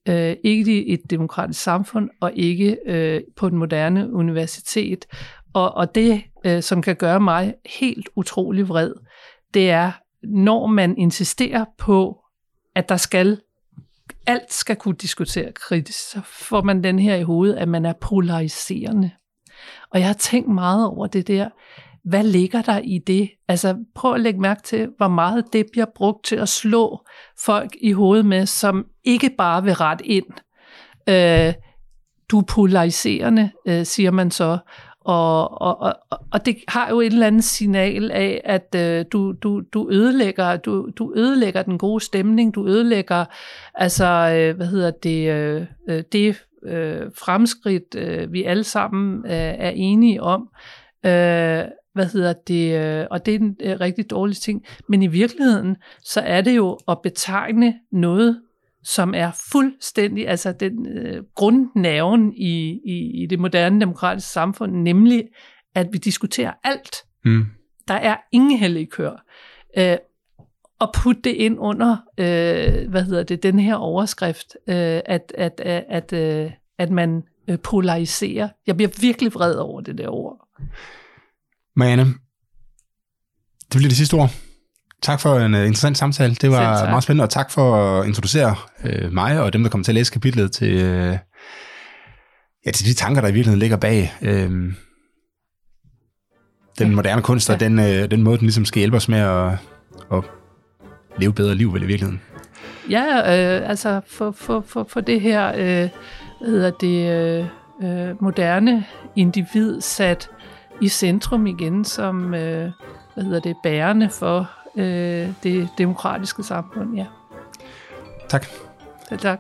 Øh, ikke i et demokratisk samfund, og ikke øh, på et moderne universitet. Og, og det, øh, som kan gøre mig helt utrolig vred, det er, når man insisterer på, at der skal alt skal kunne diskutere kritisk, så får man den her i hovedet, at man er polariserende. Og jeg har tænkt meget over det der. Hvad ligger der i det? Altså prøv at lægge mærke til, hvor meget det bliver brugt til at slå folk i hovedet med, som ikke bare vil ret ind. Øh, du er polariserende, øh, siger man så. Og, og, og, og det har jo et eller andet signal af, at øh, du, du, du, ødelægger, du, du ødelægger den gode stemning, du ødelægger altså, øh, hvad hedder det, øh, øh, det øh, fremskridt, øh, vi alle sammen øh, er enige om. Øh, hvad hedder det, øh, og det er en øh, rigtig dårlig ting. Men i virkeligheden, så er det jo at betegne noget, som er fuldstændig, altså den øh, grundnerven i, i, i det moderne demokratiske samfund, nemlig at vi diskuterer alt. Mm. Der er ingen hellige kør. Øh, og putte det ind under, øh, hvad hedder det, den her overskrift, øh, at, at, at, at, øh, at man øh, polariserer. Jeg bliver virkelig vred over det der ord. Marianne, det bliver det sidste ord. Tak for en uh, interessant samtale. Det var meget spændende, og tak for at introducere uh, mig og dem, der kommer til at læse kapitlet til, uh, ja, til de tanker, der i virkeligheden ligger bag uh, den ja. moderne kunst, og ja. den, uh, den måde, den ligesom skal hjælpe os med at, at leve bedre liv, vel i virkeligheden. Ja, øh, altså for, for, for, for det her, øh, hvad hedder det, øh, moderne individ sat i centrum igen, som, øh, hvad hedder det, bærende for øh, det demokratiske samfund. Ja. Tak. Selv tak.